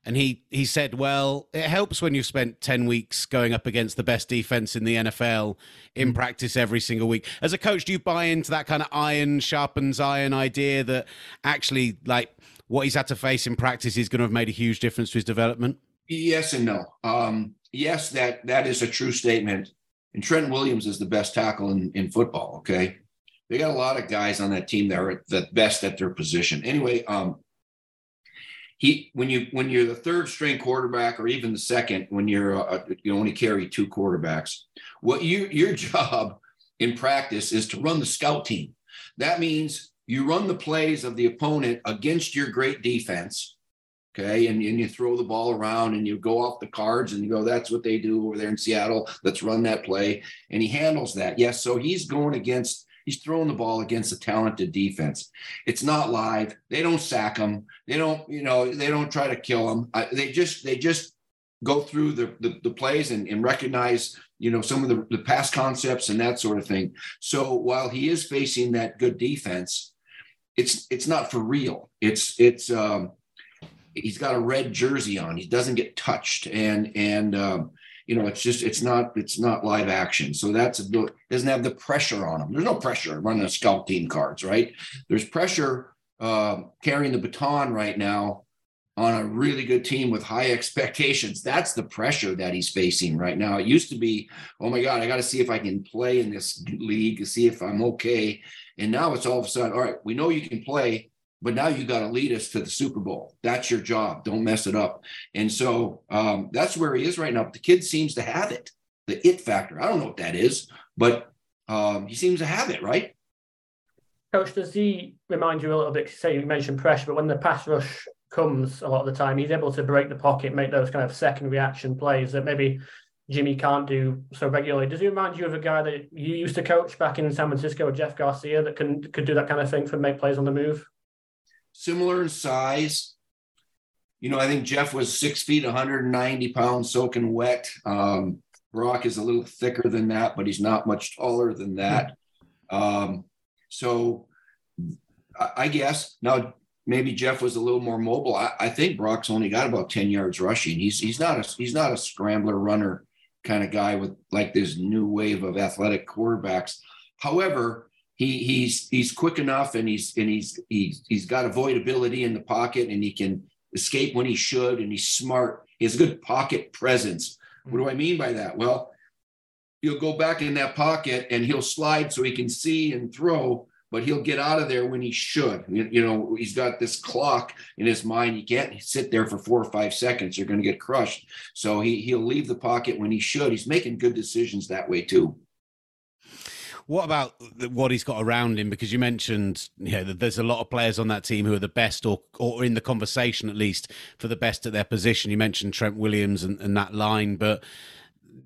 S1: And he, he said, well, it helps when you've spent 10 weeks going up against the best defense in the NFL in mm. practice every single week. As a coach, do you buy into that kind of iron sharpens iron idea that actually, like, what he's had to face in practice is going to have made a huge difference to his development?
S4: Yes and no. Um, yes, that that is a true statement. And Trent Williams is the best tackle in, in football. Okay. They got a lot of guys on that team that are the best at their position. Anyway, um, he when you when you're the third string quarterback or even the second when you're uh, you only carry two quarterbacks what you your (laughs) job in practice is to run the scout team. That means you run the plays of the opponent against your great defense okay? And, and you throw the ball around and you go off the cards and you go that's what they do over there in seattle. Let's run that play. And he handles that. Yes so he's going against He's throwing the ball against a talented defense. It's not live. They don't sack him. They don't, you know, they don't try to kill him. They just, they just go through the, the, the plays and, and, recognize, you know, some of the, the past concepts and that sort of thing. So while he is facing that good defense, it's, it's not for real. It's, it's, um, he's got a red jersey on. He doesn't get touched, and and um, you know, it's just it's not it's not live action. So that's a, doesn't have the pressure on them. There's no pressure running a scout team cards, right? There's pressure uh, carrying the baton right now on a really good team with high (laughs) expectations. That's the pressure that he's facing right now. It used to be, oh my God, I got to see if I can play in this league, to see if I'm okay. And now it's all of a sudden, all right, we know you can play but now you got to lead us to the Super Bowl. That's your job. Don't mess it up. And so um, that's where he is right now. The kid seems to have it, the it factor. I don't know what that is, but um, he seems to have it, right?
S2: Coach, does he remind you a little bit? Say you mentioned pressure, but when the pass rush comes a lot of the time, he's able to break the pocket, make those kind of second reaction plays that maybe Jimmy can't do so regularly. Does he remind you of a guy that you used to coach back in San Francisco, Jeff Garcia, that can could do that kind of thing for make plays on the move?
S4: Similar in size. You know, I think Jeff was six feet, 190 pounds, soaking wet. Um, Brock is a little thicker than that, but he's not much taller than that. Um, so I, I, guess now maybe Jeff was a little more mobile. I, I, think Brock's only got about 10 yards rushing. He's he's not a he's not a scrambler runner kind of guy with like this new wave of athletic quarterbacks. However, he he's he's quick enough and he's and he's he's he's got avoidability in the pocket and he can escape when he should and he's smart. He has a good pocket presence. What do I mean by that? Well, he'll go back in that pocket and he'll slide so he can see and throw, but he'll get out of there when he should. You know, he's got this clock in his mind. He can't sit there for four or five seconds. You're going to get crushed. So he he'll leave the pocket when he should. He's making good decisions that way too.
S1: What about what he's got around him? Because you mentioned, you know, that there's a lot of players on that team who are the best, or or in the conversation at least for the best at their position. You mentioned Trent Williams and, and that line, but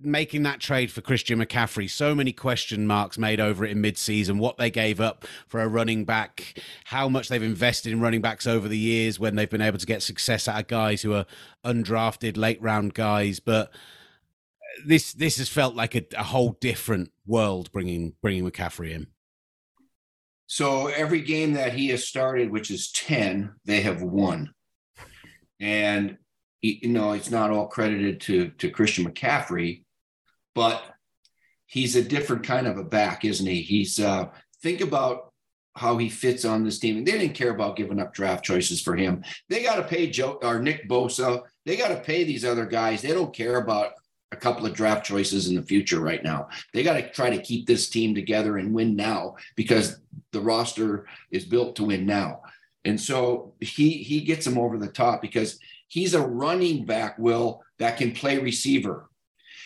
S1: making that trade for Christian McCaffrey, so many question marks made over it in mid-season. What they gave up for a running back, how much they've invested in running backs over the years when they've been able to get success out of guys who are undrafted, late round guys, but this this has felt like a, a whole different world bringing bringing McCaffrey in.
S4: So every game that he has started, which is ten, they have won, and you know it's not all credited to to Christian McCaffrey, but he's a different kind of a back, isn't he? He's uh, think about how he fits on this team. And they didn't care about giving up draft choices for him. They got to pay Joe or Nick Bosa. They got to pay these other guys. They don't care about a couple of draft choices in the future right now. They got to try to keep this team together and win now because the roster is built to win now. And so he he gets him over the top because he's a running back, Will, that can play receiver.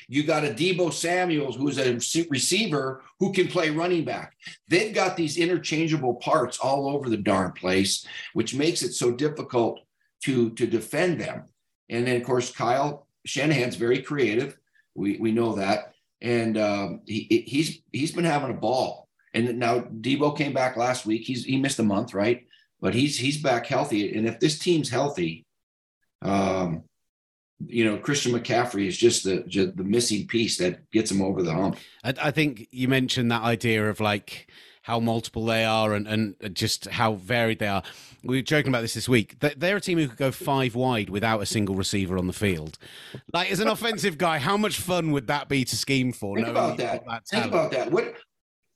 S4: You got a Deebo Samuels who's a receiver who can play running back. They've got these interchangeable parts all over the darn place, which makes it so difficult to to defend them. And then of course Kyle Shanahan's very creative. We we know that, and um, he he's he's been having a ball. And now Deebo came back last week. He's he missed a month, right? But he's he's back healthy. And if this team's healthy, um, you know, Christian McCaffrey is just the just the missing piece that gets him over the hump.
S1: I, I think you mentioned that idea of like how multiple they are and, and just how varied they are. We were joking about this this week. They're a team who could go five wide without a single receiver on the field. Like, as an offensive guy, how much fun would that be to scheme for?
S4: Think about that. that Think about that. What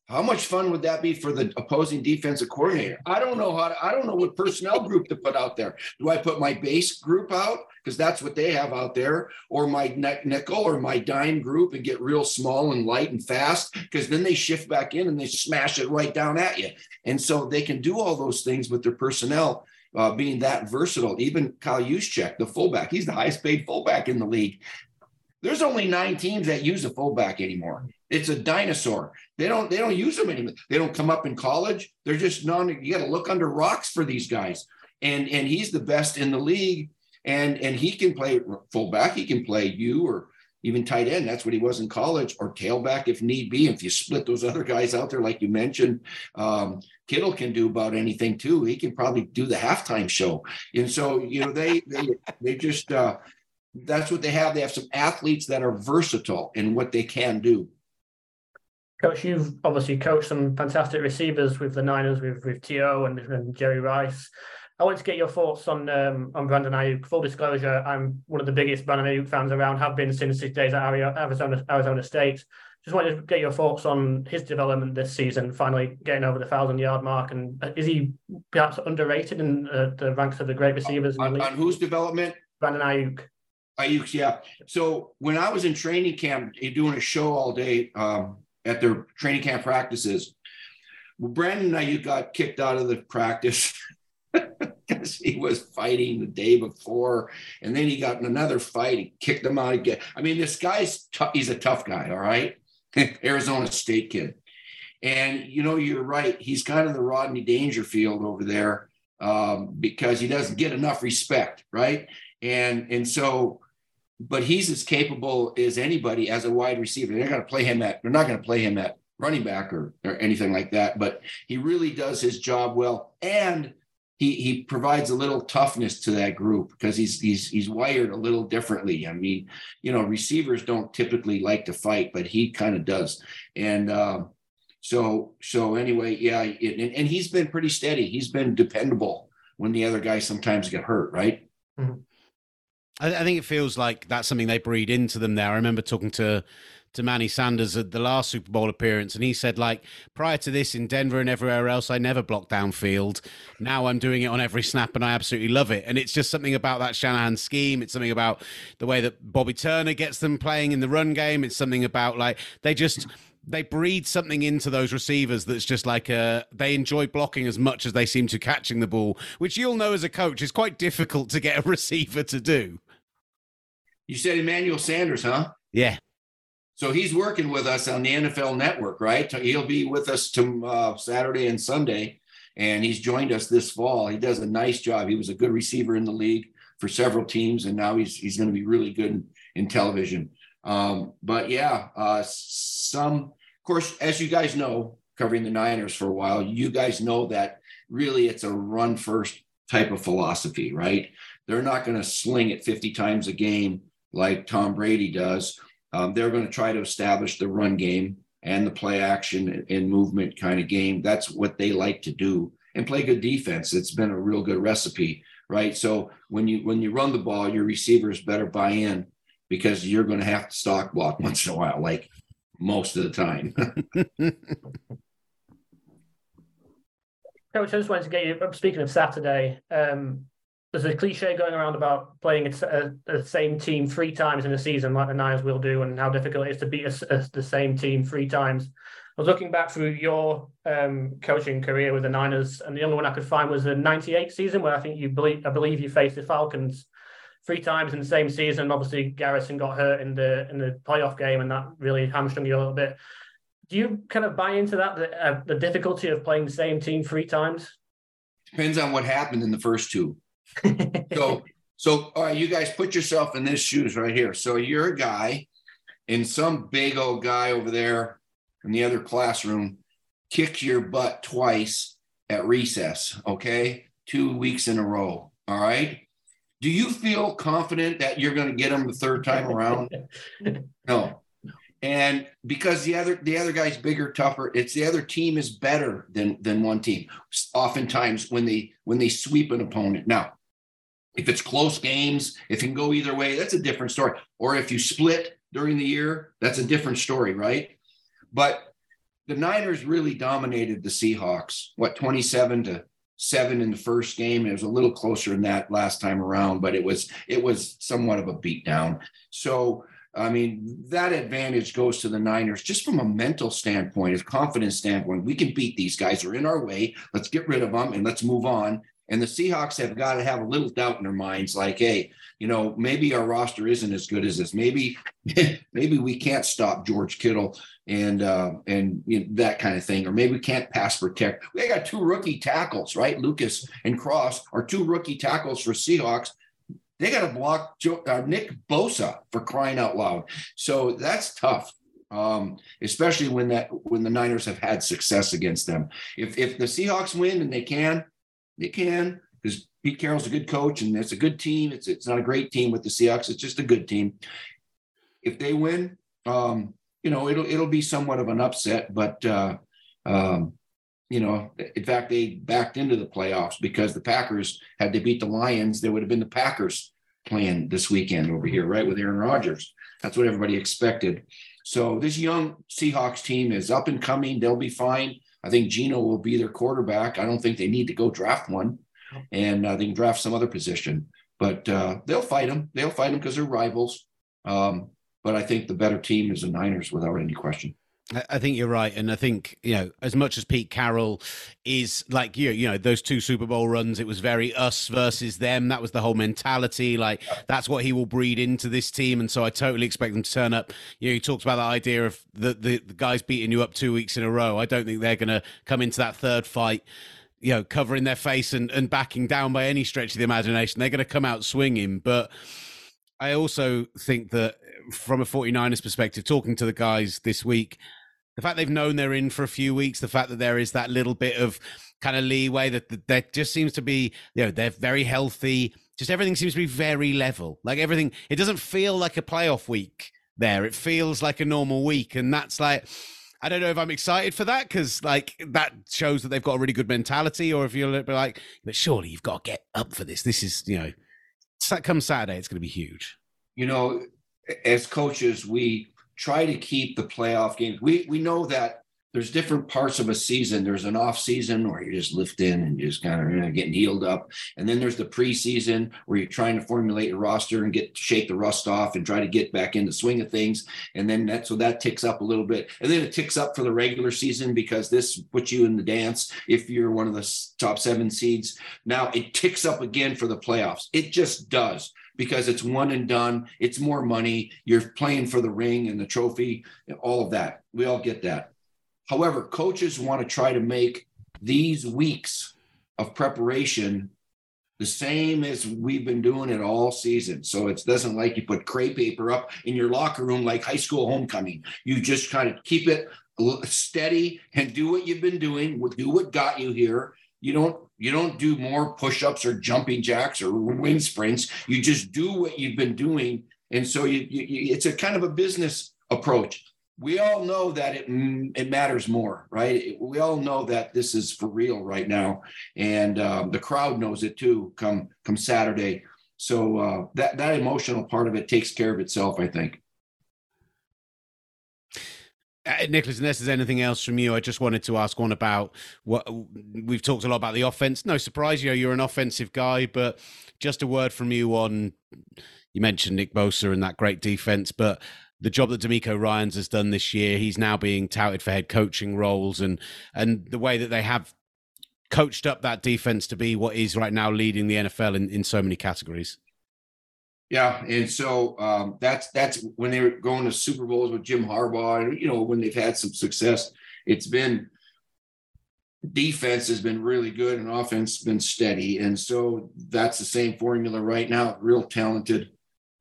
S4: how much fun would that be for the opposing defensive coordinator? I don't know how to, I don't know what personnel group to put out there. Do I put my base group out because that's what they have out there, or my nickel or my dime group and get real small and light and fast? Because then they shift back in and they smash it right down at you. And so they can do all those things with their personnel. Uh, being that versatile, even Kyle Juszczyk, the fullback, he's the highest paid fullback in the league. There's only nine teams that use a fullback anymore. It's a dinosaur. They don't they don't use them anymore. They don't come up in college. They're just non. You got to look under rocks for these guys. And and he's the best in the league. And and he can play fullback. He can play you or even tight end. That's what he was in college, or tailback if need be. If you split those other guys out there, like you mentioned, um, Kittle can do about anything too. He can probably do the halftime show. And so you know they they they just uh, that's what they have. They have some athletes that are versatile in what they can do.
S2: Coach, you've obviously coached some fantastic receivers with the Niners, with with T.O. and, and Jerry Rice. I want to get your thoughts on um, on Brandon Aiyuk. Full disclosure, I'm one of the biggest Brandon Aiyuk fans around. Have been since his days at Arizona Arizona State. Just wanted to get your thoughts on his development this season, finally getting over the thousand yard mark, and uh, is he perhaps underrated in uh, the ranks of the great receivers?
S4: On, on whose development?
S2: Brandon Aiyuk.
S4: Aiyuk, yeah. So when I was in training camp, doing a show all day um, at their training camp practices, Brandon Aiyuk got kicked out of the practice (laughs) because he was fighting the day before, and then he got in another fight. He kicked him out again. I mean, this guy's t- he's a tough guy. All right, (laughs) Arizona State kid, and you know you're right. He's kind of the Rodney Dangerfield over there um, because he doesn't get enough respect, right? And and so but he's as capable as anybody as a wide receiver. They're going to play him at, they're not going to play him at running back or, or anything like that, but he really does his job well. And he, he provides a little toughness to that group because he's he's he's wired a little differently. I mean, you know, receivers don't typically like to fight, but he kind of does. And um, so so anyway, yeah, it, and, and he's been pretty steady. He's been dependable when the other guys sometimes get hurt, right? Mm-hmm.
S1: I, I think it feels like that's something they breed into them there. I remember talking to to Manny Sanders at the last Super Bowl appearance, and he said, like, prior to this in Denver and everywhere else, I never blocked downfield. Now I'm doing it on every snap, and I absolutely love it. And it's just something about that Shanahan scheme. It's something about the way that Bobby Turner gets them playing in the run game. It's something about like they just they breed something into those receivers that's just like a they enjoy blocking as much as they seem to catching the ball, which you'll know as a coach is quite difficult to get a (laughs) receiver to do.
S4: You said Emmanuel Sanders, huh?
S1: Yeah.
S4: So he's working with us on the NFL Network, right? He'll be with us to uh, Saturday and Sunday, and he's joined us this fall. He does a nice job. He was a good receiver in the league for several teams, and now he's he's going to be really good in, in television. Um, but yeah, uh, some, of course, as you guys know, covering the Niners for a while, you guys know that really it's a run first type of philosophy, right? They're not going to sling it 50 times a game like Tom Brady does. Um, they're going to try to establish the run game and the play action and movement kind of game. That's what they like to do and play good defense. It's been a real good recipe, right? So when you when you run the ball, your receivers better buy in because you're going to have to stock block (laughs) once in a while, like most of the time. (laughs)
S2: Coach, I just wanted to get you. Speaking of Saturday, um, there's a cliche going around about playing a, same team three times in a season, like the Niners will do, and how difficult it is to beat a, a, the same team three times. I was looking back through your um, coaching career with the Niners, and the only one I could find was the '98 season, where I think you believe I believe you faced the Falcons three times in the same season. Obviously, Garrison got hurt in the in the playoff game, and that really hamstrung you a little bit. Do you kind of buy into that, the, uh, the difficulty of playing the same team three times?
S4: Depends on what happened in the first two so So, all right, you guys put yourself in this shoes right here. So you're a guy, and some big old guy over there in the other classroom kicks your butt twice at recess. Okay, two weeks in a row. All right. Do you feel confident that you're going to get him the third time around? (laughs) no. And because the other the other guy's bigger, tougher, it's the other team is better than than one team. Oftentimes when they when they sweep an opponent. Now, if it's close games, if it can go either way, that's a different story. Or if you split during the year, that's a different story, right? But the Niners really dominated the Seahawks. What 27 to seven in the first game. It was a little closer than that last time around, but it was it was somewhat of a beatdown. So I mean, that advantage goes to the Niners just from a mental standpoint, a confidence standpoint. We can beat these guys. They're in our way. Let's get rid of them and let's move on. And the Seahawks have got to have a little doubt in their minds, like, hey, you know, maybe our roster isn't as good as this. Maybe, (laughs) maybe we can't stop George Kittle and uh, and you know, that kind of thing, or maybe we can't pass protect. We got two rookie tackles, right? Lucas and Cross are two rookie tackles for Seahawks. They got to block Joe, uh, Nick Bosa for crying out loud. So that's tough, um, especially when that when the Niners have had success against them. If if the Seahawks win and they can, they can because Pete Carroll's a good coach and it's a good team. It's it's not a great team with the Seahawks. It's just a good team. If they win, um, you know, it'll it'll be somewhat of an upset, but uh, um, you know, in fact, they backed into the playoffs because the Packers had to beat the Lions. There would have been the Packers playing this weekend over here, right, with Aaron Rodgers. That's what everybody expected. So this young Seahawks team is up and coming. They'll be fine. I think Geno will be their quarterback. I don't think they need to go draft one, and uh, they can draft some other position. But uh, they'll fight them. They'll fight them because they're rivals. Um, but I think the better team is the Niners without any question.
S1: I think you're right, and I think you know as much as Pete Carroll is like you, you know those two Super Bowl runs, it was very us versus them. That was the whole mentality. Like that's what he will breed into this team, and so I totally expect them to turn up. You know, he about the idea of the the, the guys beating you up two weeks in a row. I don't think they're going to come into that third fight you know, covering their face and, and backing down by any stretch of the imagination. They're going to come out swinging. But I also think that from a 49ers perspective, talking to the guys this week, the fact they've known they're in for a few weeks, the fact that there is that little bit of kind of leeway that there just seems to be, you know, they're very healthy. Just everything seems to be very level. Like everything, it doesn't feel like a playoff week there. It feels like a normal week. And that's like, I don't know if I'm excited for that because like that shows that they've got a really good mentality, or if you're a little bit like, but surely you've got to get up for this. This is, you know, come Saturday, it's going to be huge.
S4: You know, as coaches, we try to keep the playoff games. We we know that there's different parts of a season. There's an off season where you're just lifting and just kind of you know, getting healed up, and then there's the preseason where you're trying to formulate your roster and get shake the rust off and try to get back in the swing of things. And then that so that ticks up a little bit, and then it ticks up for the regular season because this puts you in the dance if you're one of the top seven seeds. Now it ticks up again for the playoffs. It just does because it's one and done. It's more money. You're playing for the ring and the trophy, all of that. We all get that. However, coaches want to try to make these weeks of preparation the same as we've been doing it all season. So it doesn't like you put crepe paper up in your locker room like high school homecoming. You just kind of keep it steady and do what you've been doing, do what got you here. You don't you don't do more push-ups or jumping jacks or wind sprints. You just do what you've been doing, and so you, you, it's a kind of a business approach. We all know that it it matters more, right? We all know that this is for real right now, and um, the crowd knows it too. Come come Saturday, so uh, that that emotional part of it takes care of itself, I think.
S1: Uh, Nicholas, unless there's anything else from you, I just wanted to ask one about what we've talked a lot about the offense. No surprise, you know, you're an offensive guy, but just a word from you on you mentioned Nick Bosa and that great defense, but the job that DeMeco Ryans has done this year, he's now being touted for head coaching roles and and the way that they have coached up that defense to be what is right now leading the NFL in, in so many categories.
S4: Yeah, and so um, that's that's when they were going to Super Bowls with Jim Harbaugh, and you know when they've had some success, it's been defense has been really good and offense been steady. And so that's the same formula right now. Real talented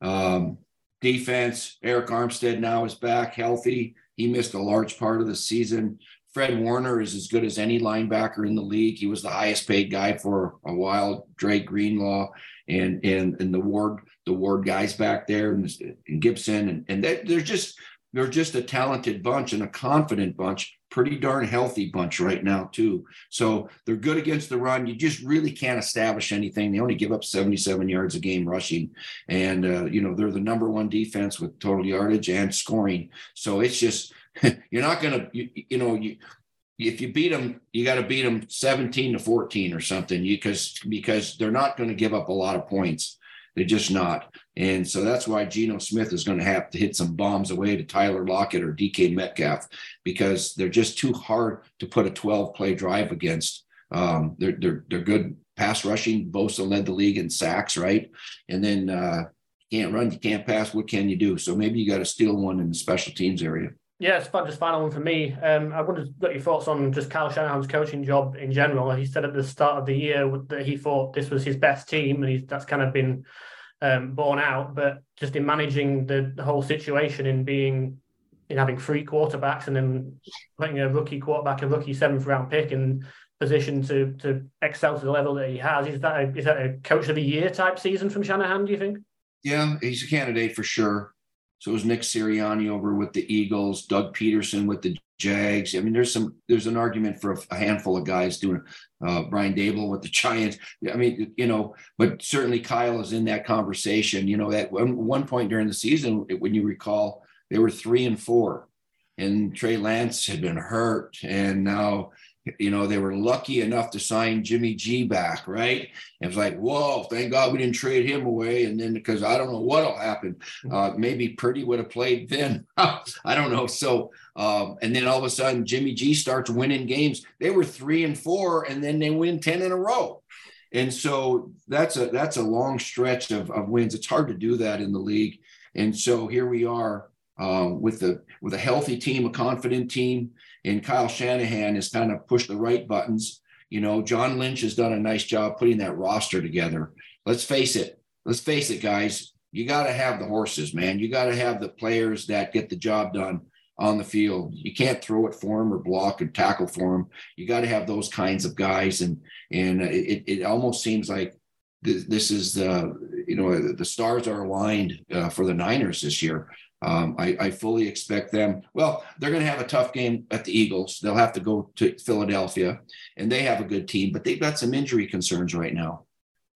S4: um, defense. Arik Armstead now is back healthy. He missed a large part of the season. Fred Warner is as good as any linebacker in the league. He was the highest paid guy for a while. Drake Greenlaw and and and the Ward the Ward guys back there and, Gipson and and they, they're just they're just a talented bunch and a confident bunch, pretty darn healthy bunch right now, too. So they're good against the run. You just really can't establish anything. They only give up 77 yards a game rushing. And, uh, you know, they're the number one defense with total yardage and scoring. So it's just, (laughs) you're not going to, you, you know, you, if you beat them, you got to beat them 17 to 14 or something because because they're not going to give up a lot of points. They're just not. And so that's why Geno Smith is going to have to hit some bombs away to Tyler Lockett or DK Metcalf because they're just too hard to put a 12 play drive against. Um, they're, they're, they're good pass rushing. Bosa led the league in sacks, right? And then uh, you can't run, you can't pass. What can you do? So maybe you got to steal one in the special teams area.
S2: Yeah. Just final one for me. Um, I wanted to get your thoughts on just Kyle Shanahan's coaching job in general. He said at the start of the year that he thought this was his best team, and that's kind of been um, borne out. But just in managing the, the whole situation, in being in having three quarterbacks, and then putting a rookie quarterback, a rookie seventh round pick, in position to to excel to the level that he has, is that a, is that a coach of the year type season from Shanahan? Do you think?
S4: Yeah, he's a candidate for sure. So it was Nick Sirianni over with the Eagles, Doug Pederson with the Jags. I mean, there's some there's an argument for a, handful of guys doing uh, Brian Daboll with the (laughs) Giants. I mean, you know, but certainly Kyle is in that conversation. You know, at one, one point during the season, when you recall, they were three and four, and Trey Lance had been hurt, and now you know, they were lucky enough to sign Jimmy G back, right? It was like, whoa, thank God we didn't trade him away. And then because I don't know what'll happen, mm-hmm. uh, maybe Purdy would have played then. (laughs) I don't know. So, um, and then all of a sudden, Jimmy G starts winning games. They were three and four, and then they win ten in a row. And so that's a that's a long stretch of, of wins. It's hard to do that in the league. And so here we are um, with the with a healthy team, a confident team and Kyle Shanahan has kind of pushed the right buttons. You know, John Lynch has done a nice job putting that roster together. Let's face it. Let's face it, guys. You got to have the horses, man. You got to have the players that get the job done on the field. You can't throw it for them or block and tackle for them. You got to have those kinds of guys. And and it, it almost seems like this is the you know the stars are aligned uh, for the Niners this year. Um, I, I, fully expect them. Well, they're going to have a tough game at the Eagles. They'll have to go to Philadelphia, and they have a good team, but they've got some injury concerns right now.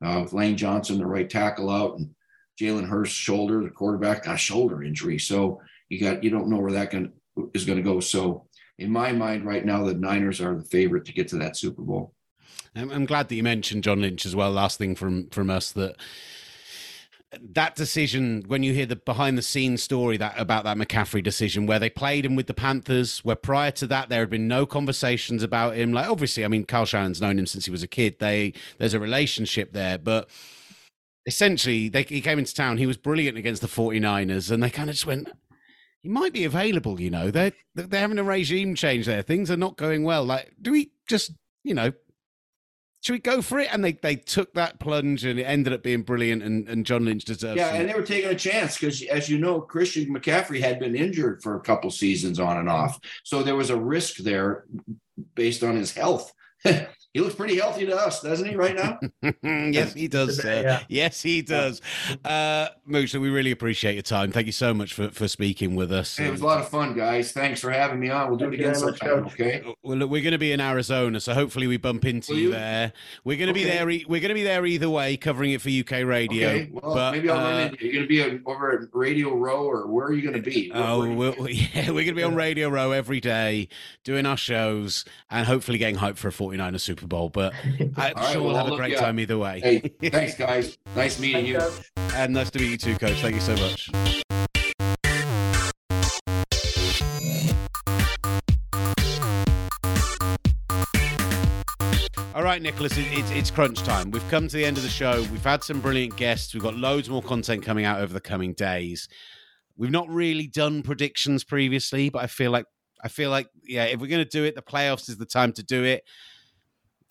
S4: Uh, with Lane Johnson, the right tackle out, and Jalen Hurts shoulder, the quarterback got a shoulder injury. So you got you don't know where that can, is going to go. So in my mind, right now, the Niners are the favorite to get to that Super Bowl.
S1: I'm glad that you mentioned John Lynch as well. Last thing from from us that that decision when you hear the behind the scenes story that about that McCaffrey decision where they played him with the Panthers where prior to that there had been no conversations about him. Like obviously I mean Kyle Shanahan's known him since he was a kid. They there's a relationship there but essentially they, he came into town he was brilliant against the 49ers and they kind of just went he might be available you know? They're they're having a regime change there. Things are not going well. Like do we just you know should we go for it? And they, they took that plunge and it ended up being brilliant and, and John Lynch deserves
S4: Yeah, and they were taking a chance because as you know, Christian McCaffrey had been injured for a couple seasons on and off. So there was a risk there based on his health. (laughs) he looks pretty healthy to us, doesn't he, right now? (laughs)
S1: yes, he does. Yeah. Yes, he does. Uh, Mooch, we really appreciate your time. Thank you so much for, for speaking with us.
S4: Hey, it was a lot of fun, guys. Thanks for having me on. We'll do Thank it again sometime. Okay.
S1: Well, look, we're going to be in Arizona, so hopefully we bump into you? you? there. We're going to okay. be there. We're going to be there either way, covering it for UK radio.
S4: Okay. Well, but, maybe I'll uh, run into you. You're going to be over at Radio Row, or where are you going to be?
S1: oh, we'll, (laughs) yeah, we're going to be on Radio Row every day, doing our shows, and hopefully getting hyped for a 49er Super Bowl. But (laughs) I'm right, sure well, we'll have a great time either way.
S4: Hey, (laughs) thanks, guys. Nice meeting you.
S1: And nice to meet you too, Coach. Thank you so much. All right, Nicholas, it's, it's crunch time. We've come to the end of the show. We've had some brilliant guests. We've got loads more content coming out over the coming days. We've not really done predictions previously, but I feel like I feel like yeah, if we're going to do it, the playoffs is the time to do it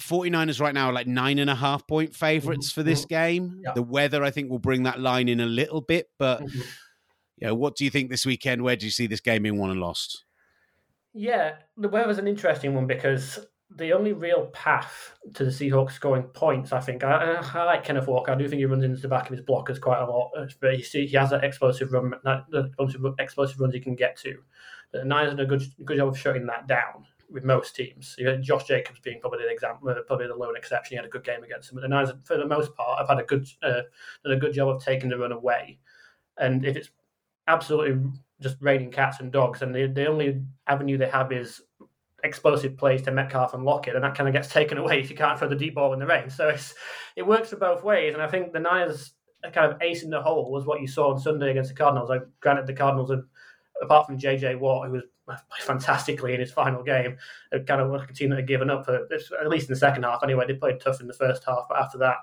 S1: 49ers right now are like nine and a half point favorites mm-hmm. for this mm-hmm. game. Yeah. The weather, I think, will bring that line in a little bit. But, mm-hmm. you know, what do you think this weekend? Where do you see this game being won and lost?
S2: Yeah, the weather's an interesting one because the only real path to the Seahawks scoring points, I think, I, I, like Kenneth Walker. I do think he runs into the back of his blockers quite a lot, but he, he has that explosive run, that, that explosive runs he can get to. But the Niners done a good good job of shutting that down with most teams. You Josh Jacobs being probably the example, uh, probably the lone exception. He had a good game against them, but the Niners, for the most part, have had a good uh, done a good job of taking the run away. And if it's absolutely just raining cats and dogs, and the, the only avenue they have is explosive plays to Metcalf and Lockett, and that kind of gets (laughs) taken away if you can't throw the deep ball in the rain. So it's it works for both ways, and I think the Niners kind of ace in the hole was what you saw on Sunday against the Cardinals. Like, granted, the Cardinals, apart from JJ Watt, who was fantastically in his final game, had kind of like a team that had given up for at least in the second half. Anyway, they played tough in the first half, but after that.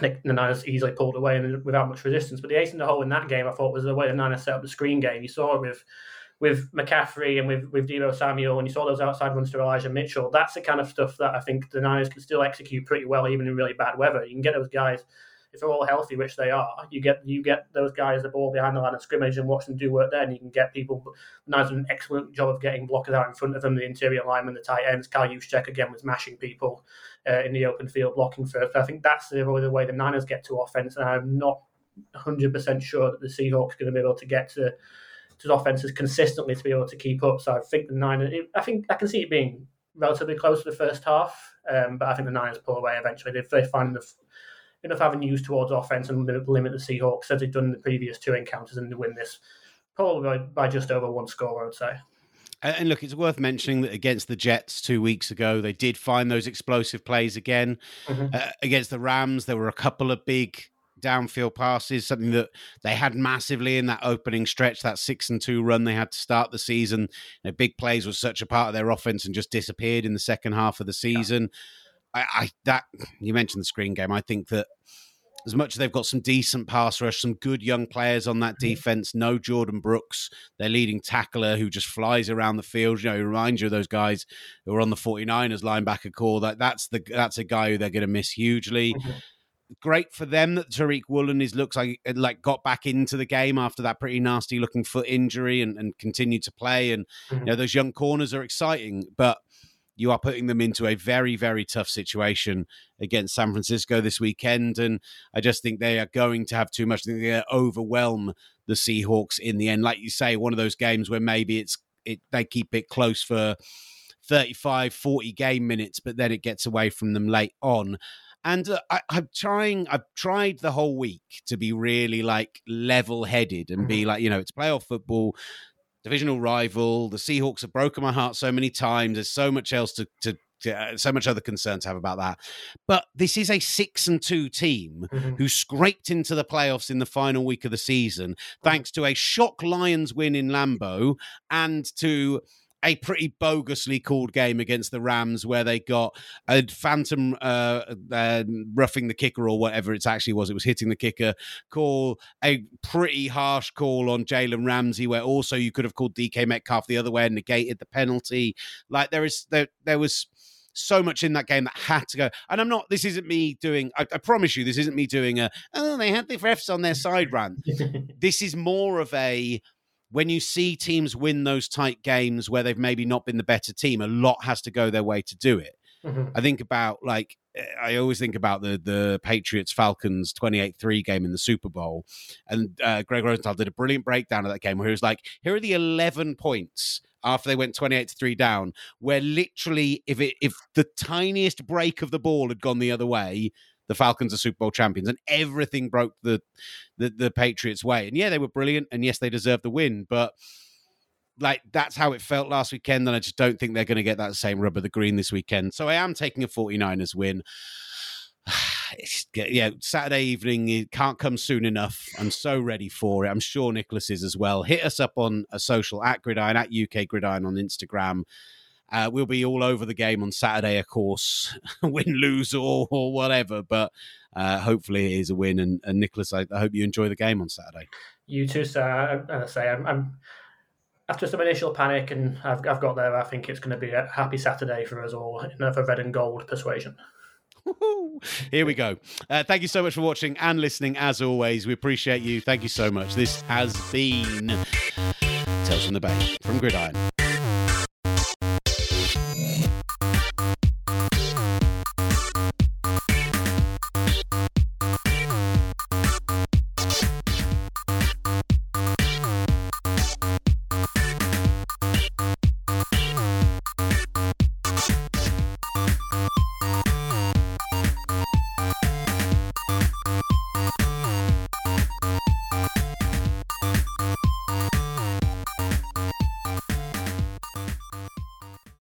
S2: The Niners easily pulled away and without much resistance. But the ace in the hole in that game, I thought, was the way the Niners set up the screen game. You saw it with with McCaffrey and with with Deebo Samuel, and you saw those outside runs to Elijah Mitchell. That's the kind of stuff that I think the Niners can still execute pretty well, even in really bad weather. You can get those guys if they're all healthy, which they are. You get you get those guys the ball behind the line of scrimmage and watch them do work there, and you can get people. The do an excellent job of getting blockers out in front of them, the interior linemen, the tight ends. Kyle Juszczyk again was mashing people uh, in the open field, blocking first. I think that's the, the way the Niners get to offense, and I'm not 100% sure that the Seahawks are going to be able to get to to offenses consistently to be able to keep up. So I think the Niners, I think I can see it being relatively close to the first half, um, but I think the Niners pull away eventually if they find enough enough avenues towards offense and limit the Seahawks as they've done in the previous two encounters and to win this probably by, by just over one score, I would say.
S1: And look, it's worth mentioning that against the Jets two weeks ago, they did find those explosive plays again. Mm-hmm. Uh, against the Rams, there were a couple of big downfield passes, something that they had massively in that opening stretch, that six and two run they had to start the season. You know, big plays was such a part of their offense and just disappeared in the second half of the season. Yeah. I, I that you mentioned the screen game. I think that as much as they've got some decent pass rush, some good young players on that mm-hmm. defense, no Jordyn Brooks, their leading tackler who just flies around the field. You know, he reminds you of those guys who are on the 49ers linebacker corps. That that's the that's a guy who they're going to miss hugely. Mm-hmm great for them that Tariq Woolen is looks like like got back into the game after that pretty nasty looking foot injury and, and continued to play. And mm-hmm. you know those young corners are exciting, but you are putting them into a very very tough situation against San Francisco this weekend. And I just think they are going to have too much. I think they overwhelm the Seahawks in the end. Like you say, one of those games where maybe it's it they keep it close for 35 40 game minutes but then it gets away from them late on and uh, I, am trying. I've tried the whole week to be really like level-headed and be mm-hmm. like, you know, it's playoff football, divisional rival. The Seahawks have broken my heart so many times. There's so much else to, to uh, so much other concern to have about that. But this is a six and two team mm-hmm. who scraped into the playoffs in the final week of the season, mm-hmm. thanks to a shock Lions win in Lambeau and to a pretty bogusly called game against the Rams where they got a phantom uh, uh, roughing the kicker or whatever it actually was. It was hitting the kicker call, a pretty harsh call on Jalen Ramsey where also you could have called DK Metcalf the other way and negated the penalty. Like there is there there was so much in that game that had to go. And I'm not, this isn't me doing, I, I, promise you, this isn't me doing a, oh, they had the refs on their side rant. (laughs) this is more of a, when you see teams win those tight games where they've maybe not been the better team, a lot has to go their way to do it. Mm-hmm. I think about like I always think about the the Patriots Falcons 28-3 game in the Super Bowl. And uh, Gregg Rosenthal did a brilliant breakdown of that game where he was like, here are the 11 points after they went 28 to 3 down where literally if it if the tiniest break of the ball had gone the other way the Falcons are Super Bowl champions, and everything broke the, the the Patriots' way. And yeah, they were brilliant, and yes, they deserved the win, but like that's how it felt last weekend, and I just don't think they're going to get that same rub of the green this weekend. So I am taking a 49ers win. (sighs) Yeah, Saturday evening it can't come soon enough. I'm so ready for it. I'm sure Nicholas is as well. Hit us up on a social at Gridiron at UK Gridiron on Instagram. Uh, we'll be all over the game on Saturday, of course, (laughs) win, lose, or, or whatever. But uh, hopefully, it is a win. And, and Nicholas, I, I, hope you enjoy the game on Saturday.
S2: You too, sir. I, I say I'm, I'm after some initial panic, and I've, I've got there, I think it's going to be a happy Saturday for us all Another red and gold persuasion. (laughs)
S1: Here we go. Uh, thank you so much for watching and listening. As always, we appreciate you. Thank you so much. This has been Tales from the Bay from Gridiron.